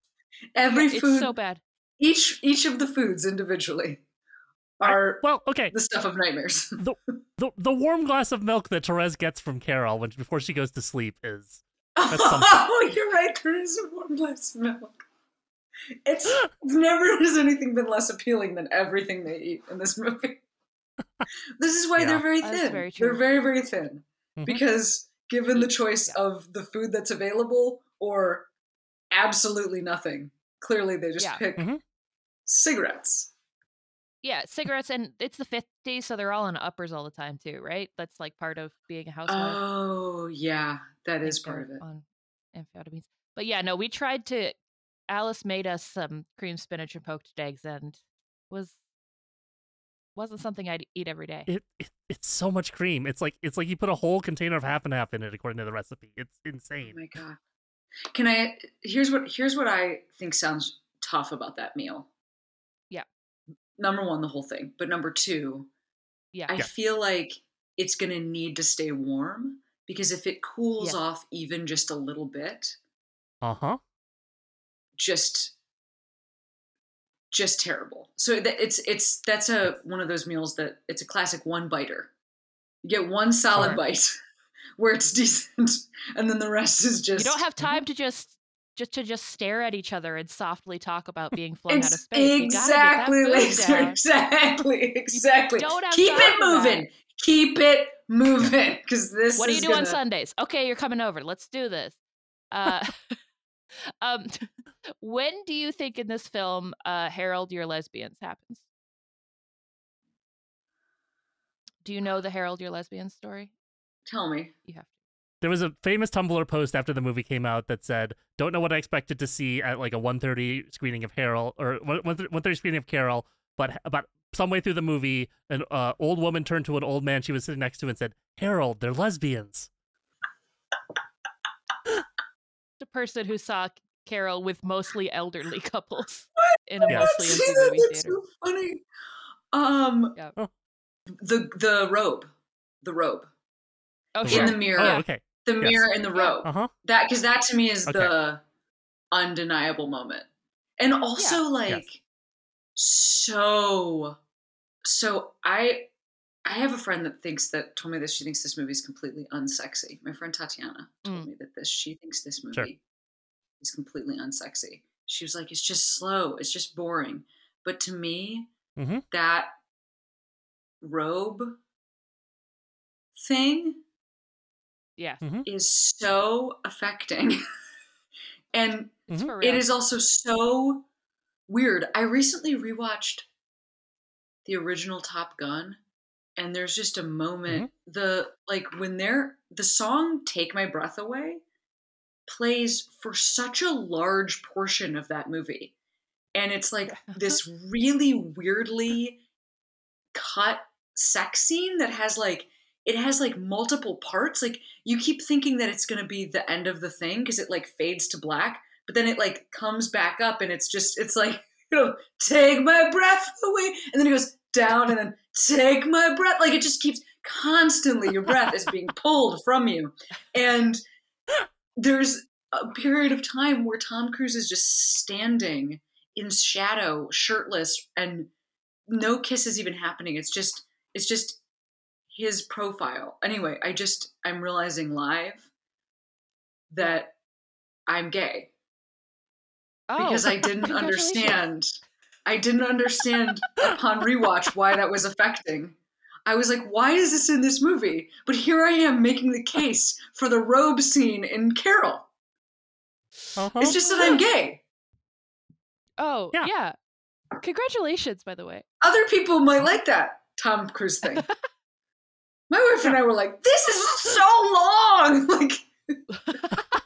Every it's food, so bad. each each of the foods individually are Well, okay. the stuff of nightmares. The, the warm glass of milk that Therese gets from Carol when before she goes to sleep is something. oh, you're right. There is a warm glass of milk. It's, it's never has anything been less appealing than everything they eat in this movie. This is why Yeah. they're very thin. very They're very very thin Mhm. because given the choice Yeah. of the food that's available or absolutely nothing, clearly they just Yeah. pick Mhm. cigarettes. Yeah, cigarettes, and it's the 50s, so they're all on uppers all the time too, right? That's like part of being a housewife. Oh yeah, that is part of it. On amphetamines. But yeah, no, we tried to. Alice made us some cream spinach and poached eggs, and was wasn't something I'd eat every day. it, it it's so much cream. It's like it's like you put a whole container of half and half in it according to the recipe. It's insane. Oh my god. Can I here's what here's what I think sounds tough about that meal. Yeah. Number one, the whole thing. But number two, yeah, I Yeah. feel like it's gonna need to stay warm because if it cools Yeah. off even just a little bit, Uh huh. just just terrible. So it's it's that's a one of those meals that it's a classic one biter. You get one solid Sure. bite where it's decent, and then the rest is just you don't have Mm-hmm. time to just just to just stare at each other and softly talk about being flown out of space. You exactly, get that food Lisa. down. Exactly, exactly. don't have Keep it moving. Keep it moving. Because this What do you do on gonna- Sundays? Okay, you're coming over. Let's do this. Uh, um, when do you think in this film, uh, Harold, your lesbians happens? Do you know the Harold, your lesbians story? Tell me. You have to. There was a famous Tumblr post after the movie came out that said, "Don't know what I expected to see at like a 1:30 screening of Harold or 1:30 screening of Carol, but about some way through the movie, an uh, old woman turned to an old man she was sitting next to and said, "Harold, they're lesbians." The person who saw Carol with mostly elderly couples. in a Yeah. mostly empty that? movie That's theater. so funny. Um, Yeah. Oh. the the robe, the robe Oh The sure. in the mirror, Oh, okay. the Yes. mirror in the Yeah. robe. Uh huh. That because that to me is Okay. the undeniable moment, and also like so so I I have a friend that thinks that told me that she thinks this movie is completely unsexy. My friend Tatiana told Mm. me that this she thinks this movie Sure. is completely unsexy. She was like, it's just slow, it's just boring. But to me, Mhm. that robe thing Yeah. is so affecting. and It's Mhm. for it real. is also so weird. I recently rewatched the original Top Gun, and there's just a moment mm-hmm. the like when they're the song "Take My Breath Away" plays for such a large portion of that movie, and it's like this really weirdly cut sex scene that has like it has like multiple parts like you keep thinking that it's going to be the end of the thing because it like fades to black but then it like comes back up and it's just it's like you know take my breath away and then it goes down and then take my breath. Like it just keeps constantly your breath is being pulled from you. And there's a period of time where Tom Cruise is just standing in shadow shirtless and no kiss is even happening. It's just it's just his profile. Anyway i just i'm realizing live that i'm gay. Oh, because I didn't understand. I didn't understand upon rewatch why that was affecting. I was like, why is this in this movie? But here I am making the case for the robe scene in Carol. Uh-huh. It's just that I'm gay. Oh Yeah. yeah. Congratulations, by the way. Other people might like that Tom Cruise thing. My wife and I were like, this is so long. Like,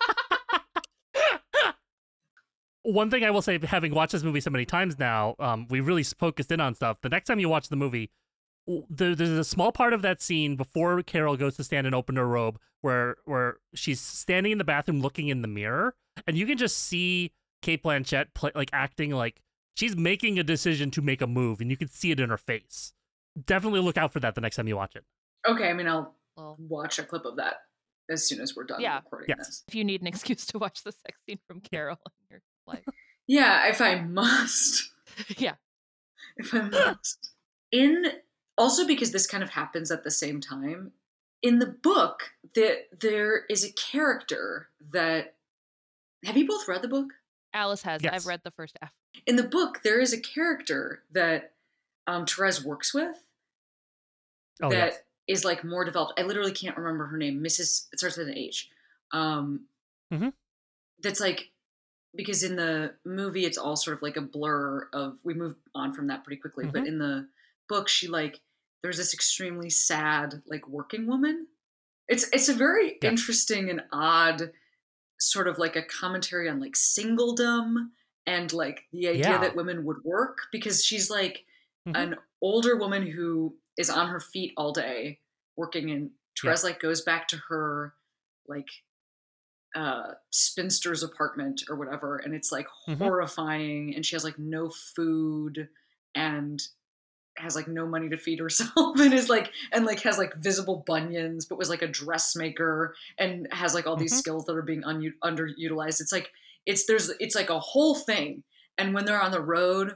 One thing I will say, having watched this movie so many times now, um, we really focused in on stuff. The next time you watch the movie, there, there's a small part of that scene before Carol goes to stand and open her robe, where where she's standing in the bathroom looking in the mirror, and you can just see Cate Blanchett play, like acting like she's making a decision to make a move, and you can see it in her face. Definitely look out for that the next time you watch it. okay, I mean, I'll watch a clip of that as soon as we're done Yeah. recording Yes. this. if you need an excuse to watch the sex scene from Carol in your life. Yeah, if I must. yeah. if I must. In also because this kind of happens at the same time. In the book, that there is a character that have you both read the book? Alice has. Yes. I've read the first half. In the book, there is a character that um, Therese works with Oh that is yes. like more developed. I literally can't remember her name. Mrs. It starts with an H. Um, mm-hmm. That's like because in the movie it's all sort of like a blur of we move on from that pretty quickly. But in the book, she like there's this extremely sad like working woman. It's it's a very Yeah. interesting and odd sort of like a commentary on like singledom and like the idea Yeah. that women would work because she's like Mhm. an older woman who is on her feet all day working and Therese like goes back to her like uh spinster's apartment or whatever and it's like Mhm. horrifying and she has like no food and has like no money to feed herself and is like and like has like visible bunions but was like a dressmaker and has like all these Mhm. skills that are being un- underutilized it's like it's there's it's like a whole thing and when they're on the road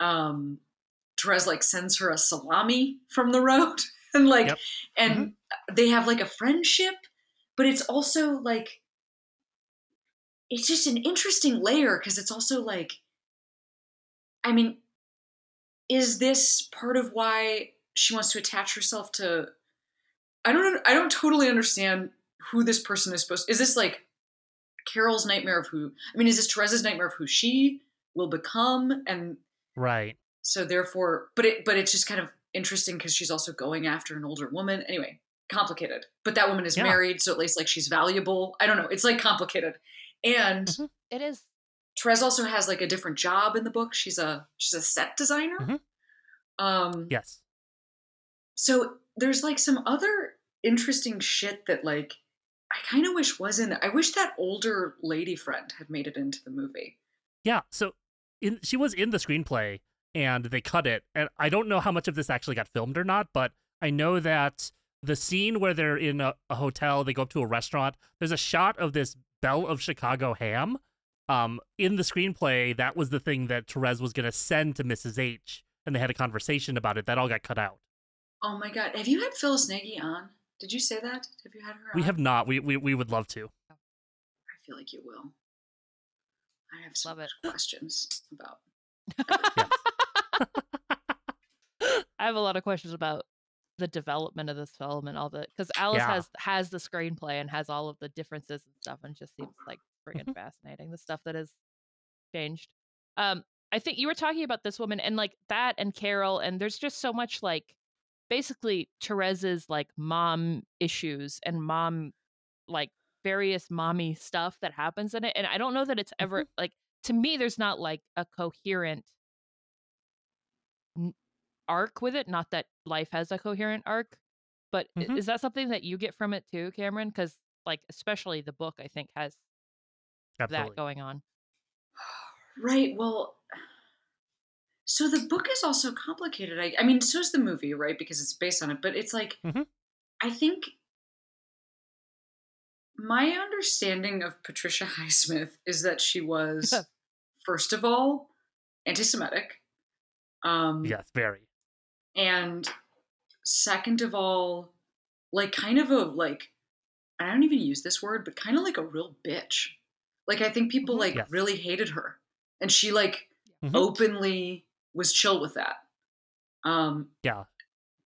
um Therese like sends her a salami from the road and like Yep. and they have like a friendship but it's also like it's just an interesting layer because it's also like i mean is this part of why she wants to attach herself to i don't i don't totally understand who this person is supposed is this like carol's nightmare of who i mean is this therese's nightmare of who she will become? And Right. so therefore but it but it's just kind of interesting because she's also going after an older woman. Anyway complicated. But that woman is Yeah. married so at least like she's valuable. I don't know. It's like complicated and Mhm. It is. Therese also has like a different job in the book she's a she's a set designer Mhm. um Yes. so there's like some other interesting shit that like i kind of wish wasn't i wish that older lady friend had made it into the movie Yeah. So in she was in the screenplay and they cut it. And I don't know how much of this actually got filmed or not, but I know that the scene where they're in a, a hotel, they go up to a restaurant. There's a shot of this Belle of Chicago ham. Um, in the screenplay, that was the thing that Therese was going to send to Mrs. H, and they had a conversation about it. That all got cut out. Oh my god, have you had Phyllis Nagy on? Did you say that? Have you had her? We have not. We we, we would love to. I feel like you will. I have so Love much it. questions about. I have a lot of questions about the development of this film and all the because Alice Yeah. has has the screenplay and has all of the differences and stuff and just seems like friggin' Mhm. fascinating the stuff that has changed. Um, I think you were talking about this woman and like that and Carol and there's just so much like basically Therese's like mom issues and mom like various mommy stuff that happens in it and I don't know that it's ever like to me there's not like a coherent arc with it not that life has a coherent arc but Mhm. is that something that you get from it too cameron because like especially the book i think has Absolutely. that going on Right. Well, so the book is also complicated. I, I mean, so is the movie, right? Because it's based on it. But it's like, mm-hmm. I think my understanding of Patricia Highsmith is that she was, first of all, anti-Semitic. Um, Yes, very. And second of all like kind of a like i don't even use this word but kind of like a real bitch like i think people Mhm. like Yes. really hated her and she like Mhm. openly was chill with that um Yeah.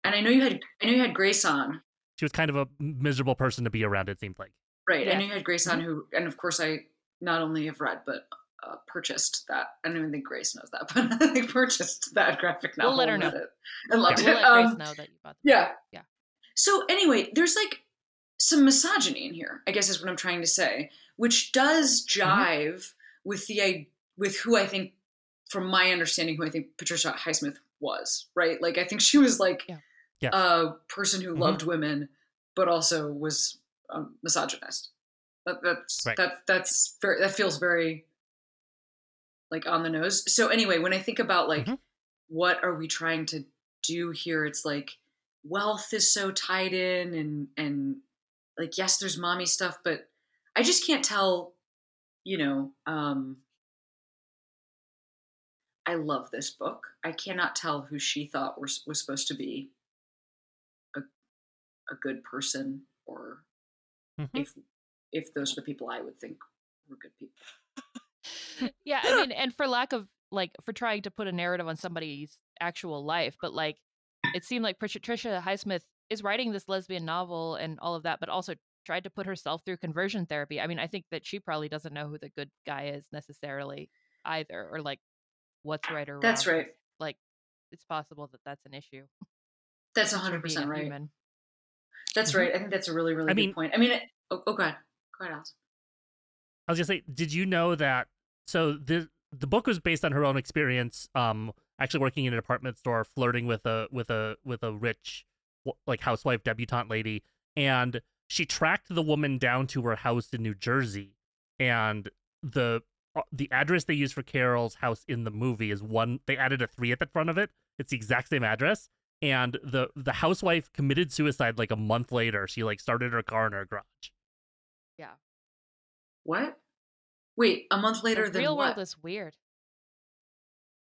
and i know you had i know you had grace on She was kind of a miserable person to be around. It seemed like. right i Yeah. know you had grace on who and of course i not only have read but uh, purchased that i don't even think grace knows that but i purchased that graphic novel We'll let her know. read it and loved we'll it let grace Um, know that you bought the Yeah. Yeah. So anyway, there's like some misogyny in here, I guess is what I'm trying to say, which does Mm-hmm. jive with the with who I think from my understanding who I think Patricia Highsmith was, right? Like I think she was like Yeah. Yes. a person who Mhm. loved women but also was a misogynist. That, that's Right. that that's very that feels very like on the nose. So anyway, when I think about like Mhm. what are we trying to do here, it's like wealth is so tied in and and like yes, there's mommy stuff, but I just can't tell, you know, um I love this book. I cannot tell who she thought was was supposed to be a a good person or Mhm. if if those are the people I would think were good people. Yeah i mean and for lack of like for trying to put a narrative on somebody's actual life but like it seemed like patricia highsmith is writing this lesbian novel and all of that but also tried to put herself through conversion therapy i mean i think that she probably doesn't know who the good guy is necessarily either or like what's right or wrong That's 'cause, right. like it's possible that that's an issue That's just hundred percent a right. human. That's Mhm. right. I think that's a really really I good mean- point. I mean, it, oh, oh, god, ahead, go ahead, Alice. I was gonna say, did you know that? So the the book was based on her own experience, um, actually working in a department store, flirting with a with a with a rich, like housewife debutante lady, and she tracked the woman down to her house in New Jersey, and the uh, the address they use for Carol's house in the movie is one. They added a three at the front of it. It's the exact same address. And the the housewife committed suicide like a month later. She like started her car in her garage. Yeah. What? Wait, a month later the than real what? world is weird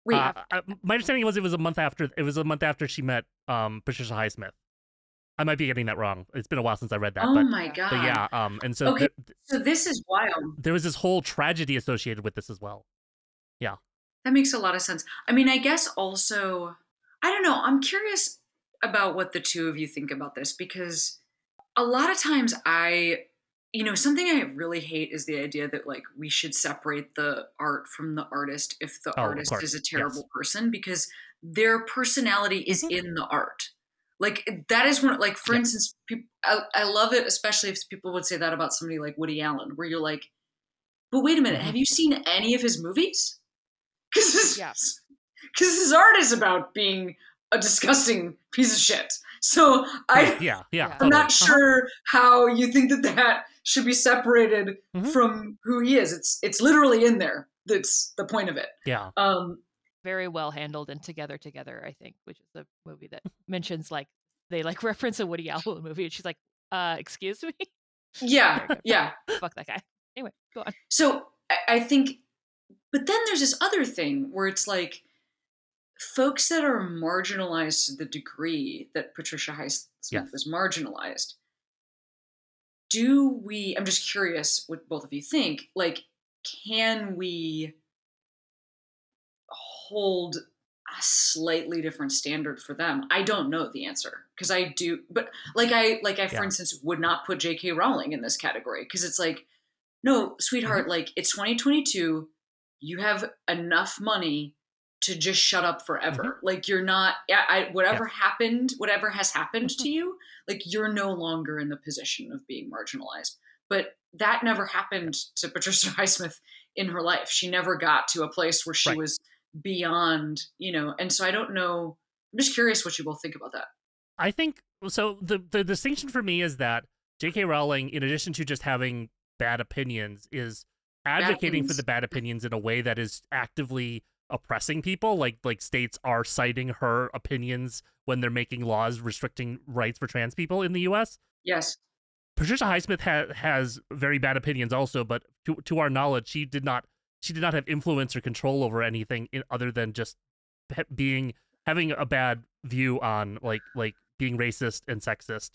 Wait, Uh, I, my understanding was it was a month after it was a month after she met um Patricia Highsmith. I might be getting that wrong. It's been a while since I read that, oh but my god. but yeah, um, and so Okay. th- So this is wild. there was this whole tragedy associated with this as well. Yeah, that makes a lot of sense. I mean, I guess also, I don't know. I'm curious about what the two of you think about this because a lot of times I, you know, something I really hate is the idea that like we should separate the art from the artist if the Oh, artist is a Yes. terrible person because their personality is Mhm. in the art. Like that is one. Like for Yeah. instance, peop I, I love it, especially if people would say that about somebody like Woody Allen, where you're like, but wait a minute, Mhm. have you seen any of his movies? Because Yeah. because his art is about being a disgusting piece of shit. So I, yeah, yeah, Yeah. I'm totally. not Uh-huh. sure how you think that that should be separated Mhm. from who he is. It's it's literally in there. that's the point of it. Yeah. Um, Very well handled and Together Together, I think, which is a movie that mentions like they like reference a Woody Allen movie, and she's like, "Uh, excuse me, yeah, yeah. fuck that guy." Anyway, go on. So I, I think, but then there's this other thing where it's like folks that are marginalized to the degree that Patricia Highsmith Yes. was marginalized. Do we? I'm just curious what both of you think. Like, can we hold a slightly different standard for them? I don't know the answer because I do, but like I like I for Yeah. instance would not put J.K. Rowling in this category because it's like, no, sweetheart, mm-hmm. like it's 2022. You have enough money to just shut up forever. Mm-hmm. Like you're not. Yeah, I whatever happened, whatever has happened to mm-hmm. you, like you're no longer in the position of being marginalized. But that never happened to Patricia Highsmith in her life. She never got to a place where she Right. was beyond, you know. And so I don't know. I'm just curious what you both think about that. I think so. The the distinction for me is that J.K. Rowling, in addition to just having bad opinions, is advocating for the bad opinions in a way that is actively oppressing people. Like like states are citing her opinions when they're making laws restricting rights for trans people in the U.S. Yes. Patricia Highsmith ha- has very bad opinions also, but to to our knowledge, she did not she did not have influence or control over anything in, other than just being having a bad view on like like being racist and sexist.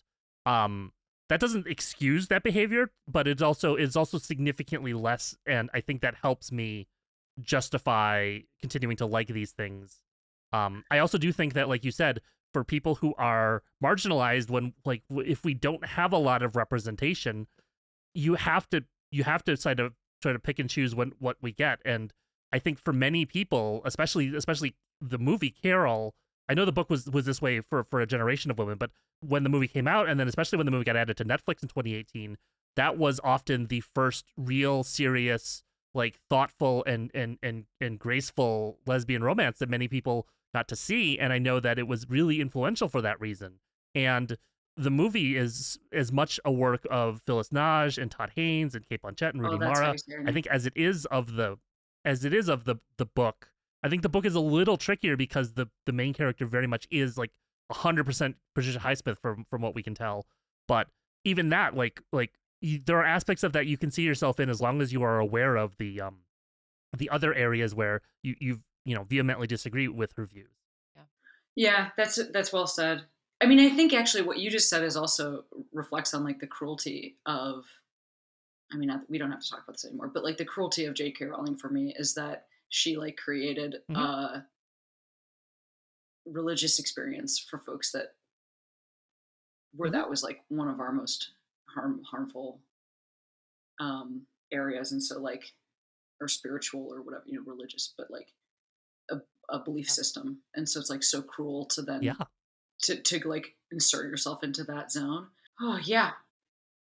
Um, that doesn't excuse that behavior, but it's also it's also significantly less, and I think that helps me justify continuing to like these things. Um, I also do think that, like you said, for people who are marginalized, when like if we don't have a lot of representation, you have to you have to try to try to pick and choose when what we get. And I think for many people, especially especially the movie Carol, I know the book was was this way for for a generation of women, but when the movie came out, and then especially when the movie got added to Netflix in 2018, that was often the first real serious like thoughtful and and and and graceful lesbian romance that many people got to see and i know that it was really influential for that reason. And the movie is as much a work of phyllis nagy and todd haynes and cate blanchett and rudy oh, mara. you say her i think as it is of the as it is of the the book i think the book is a little trickier because the the main character very much is like 100% patricia highsmith from from what we can tell. But even that like like you, there are aspects of that you can see yourself in as long as you are aware of the um the other areas where you you've you know vehemently disagree with her views Yeah, yeah, that's that's well said. I mean, I think actually what you just said is also reflects on like the cruelty of. I mean, we don't have to talk about this anymore, but like the cruelty of J.K. Rowling for me is that she like created Mhm. a religious experience for folks that where Mhm. that was like one of our most harm harmful um areas, and so like or spiritual or whatever you know religious, but like a, a belief system, and so it's like so cruel to then yeah. to to like insert yourself into that zone. Oh yeah,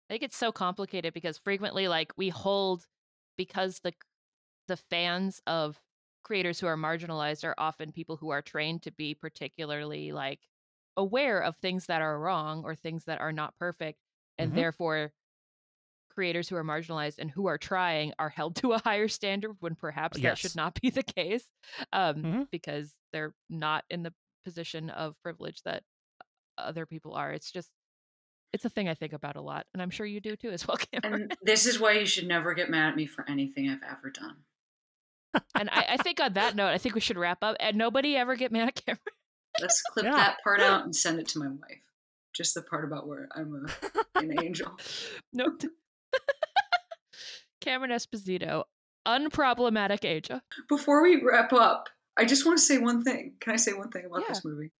I think it's so complicated because frequently, like, we hold because the the fans of creators who are marginalized are often people who are trained to be particularly like aware of things that are wrong or things that are not perfect, and Mhm. therefore creators who are marginalized and who are trying are held to a higher standard when perhaps that should not be the case um, Mhm. because they're not in the position of privilege that other people are it's just it's a thing i think about a lot and i'm sure you do too as well Cameron. and this is why you should never get mad at me for anything I've ever done. and I, I think on that note i think we should wrap up and nobody ever get mad at Cameron. Let's clip Yeah. that part out and send it to my wife. Just the part about where I'm a, an angel. nope Cameron Esposito, unproblematic age. Before we wrap up, I just want to say one thing. Can I say one thing about this movie?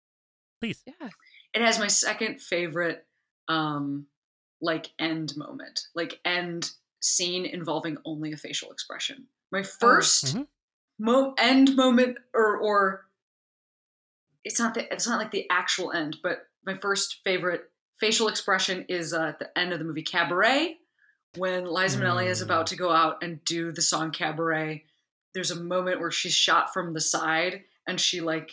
please Yeah. It has my second favorite um like end moment. Like end scene involving only a facial expression. My 1st mhm. mo- end moment or or it's not the it's not like the actual end, but my first favorite facial expression is uh, at the end of the movie Cabaret when Liza Minnelli is Mm. about to go out and do the song Cabaret. There's a moment where she's shot from the side and she like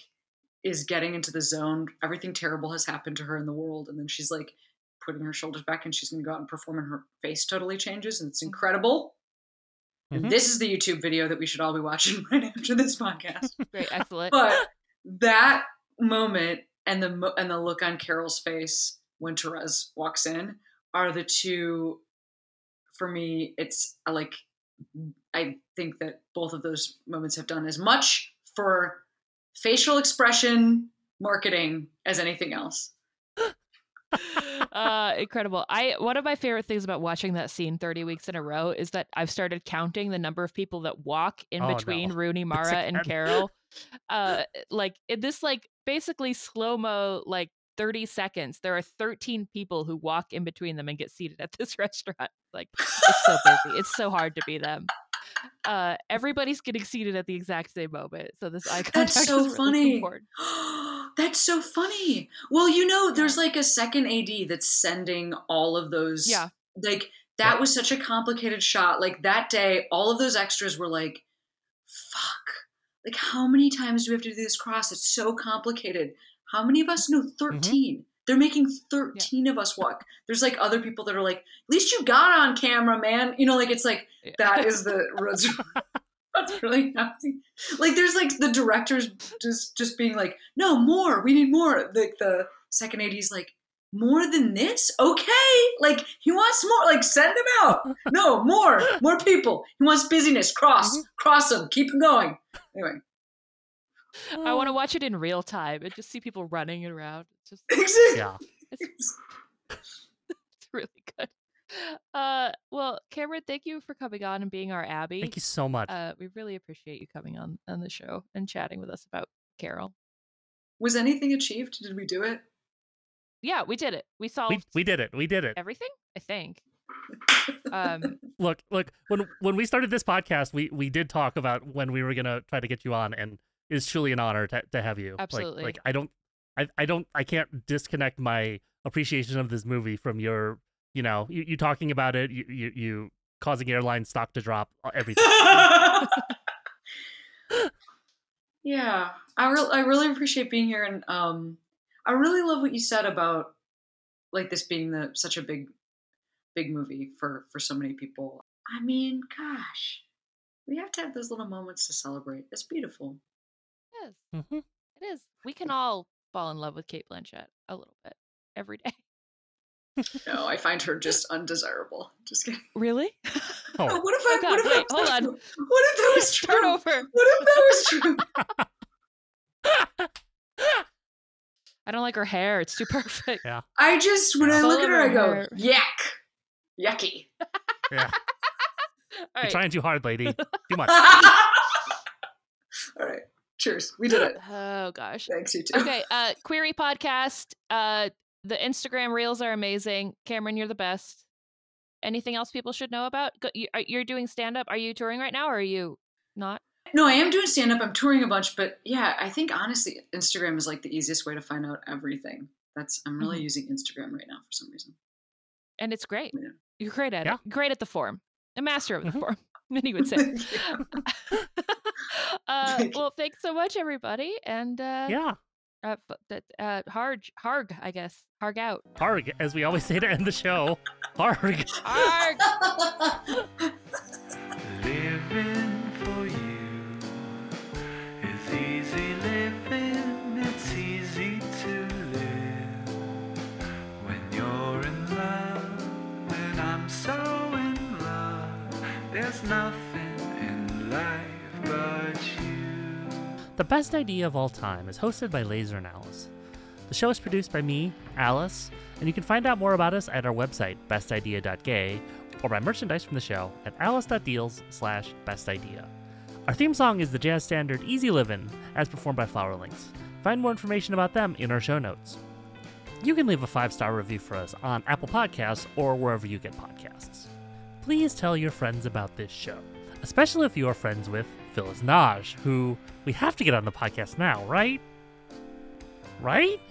is getting into the zone. Everything terrible has happened to her in the world, and then she's like putting her shoulders back and she's gonna go out and perform, and her face totally changes, and it's incredible. And Mhm. this is the YouTube video that we should all be watching right after this podcast. Great, excellent. but that moment and the and the look on Carol's face when Therese walks in are the two for me it's uh, like I think that both of those moments have done as much for facial expression marketing as anything else. uh incredible i one of my favorite things about watching that scene 30 weeks in a row is that i've started counting the number of people that walk in Oh, between no. rooney mara and carol uh like in this like basically slow-mo like 30 seconds there are 13 people who walk in between them and get seated at this restaurant like it's so busy it's so hard to be them uh everybody's getting seated at the exact same moment so this eye contact That's so is really funny. important. That's so funny. Well, you know, there's like a second AD that's sending all of those. Yeah. Like that was such a complicated shot. Like that day, all of those extras were like, fuck. Like, how many times do we have to do this cross? It's so complicated. How many of us know mm-hmm. 13? They're making 13 of us walk. There's like other people that are like, at least you got on camera, man. You know, like it's like Yeah. that is the that's really happening. Like there's like the directors just just being like, no more, we need more. Like the second AD's like, more than this? Okay. Like he wants more. Like send him out. No, more, more people. He wants busyness. Cross, mm-hmm. cross them. Keep him going. Anyway, I want to oh. watch it in real time and just see people running around. It's just exactly. Yeah. it's, it's really good. Uh, well, Cameron, thank you for coming on and being our Abby. Thank you so much. Uh, we really appreciate you coming on on the show and chatting with us about Carol. Was anything achieved? Did we do it? Yeah, we did it. We solved we we did it. We did it. everything. I think. Um, Look, look. When when we started this podcast, we we did talk about when we were gonna try to get you on, and it's truly an honor to to have you. Like- Absolutely. Like, I don't, I I don't, I can't disconnect my appreciation of this movie from your, you know, you, you talking about it, you, you you causing airline stock to drop, uh, everything. yeah, I re- I really appreciate being here, and um, I really love what you said about like this being the such a big, big movie for for so many people. I mean, gosh, we have to have those little moments to celebrate. It's beautiful. yes, hmm it is. We can all fall in love with Cate Blanchett a little bit every day. No, I find her just undesirable. Just kidding. Really? Oh, what if I? Oh, God, what if wait, I, hold on. What if that was true? Start over. What if that was true? I don't like her hair. It's too perfect. Yeah. I just when I look at her, I go, hair. yuck, yucky. yeah. All You're right. trying too hard, lady. Too much. All right, cheers. We did it. Oh gosh. Thanks, you too. Okay. Uh, Queery podcast. Uh, the Instagram reels are amazing. Cameron, you're the best. Anything else people should know about? You, are, doing stand up. Are you touring right now, or are you not? No, I am doing stand up. I'm touring a bunch, but yeah, I think honestly, Instagram is like the easiest way to find out everything. That's I'm really Mhm. using Instagram right now for some reason. And it's great. Yeah. You're great at Yeah. it. Great at the form. A master of the Mhm. form. Many would say. Uh, well, thanks so much, everybody, and uh, Yeah. Uh, f- that uh, harg, harg, I guess, harg out. Harg, as we always say to end the show. Harg. Harg. Living for you is easy living, it's easy to live when you're in love. When I'm so in love, there's nothing in life but you. The Best Idea of All Time is hosted by Laser and Alice. The show is produced by me, Alice, and you can find out more about us at our website, bestidea.gay, or buy merchandise from the show at alice.deals slash bestidea. Our theme song is the jazz standard Easy Livin', as performed by Flower Lynx. Find more information about them in our show notes. You can leave a five star review for us on Apple Podcasts or wherever you get podcasts. Please tell your friends about this show, especially if you are friends with Phyllis Nagy, who we have to get on the podcast now, right? Right?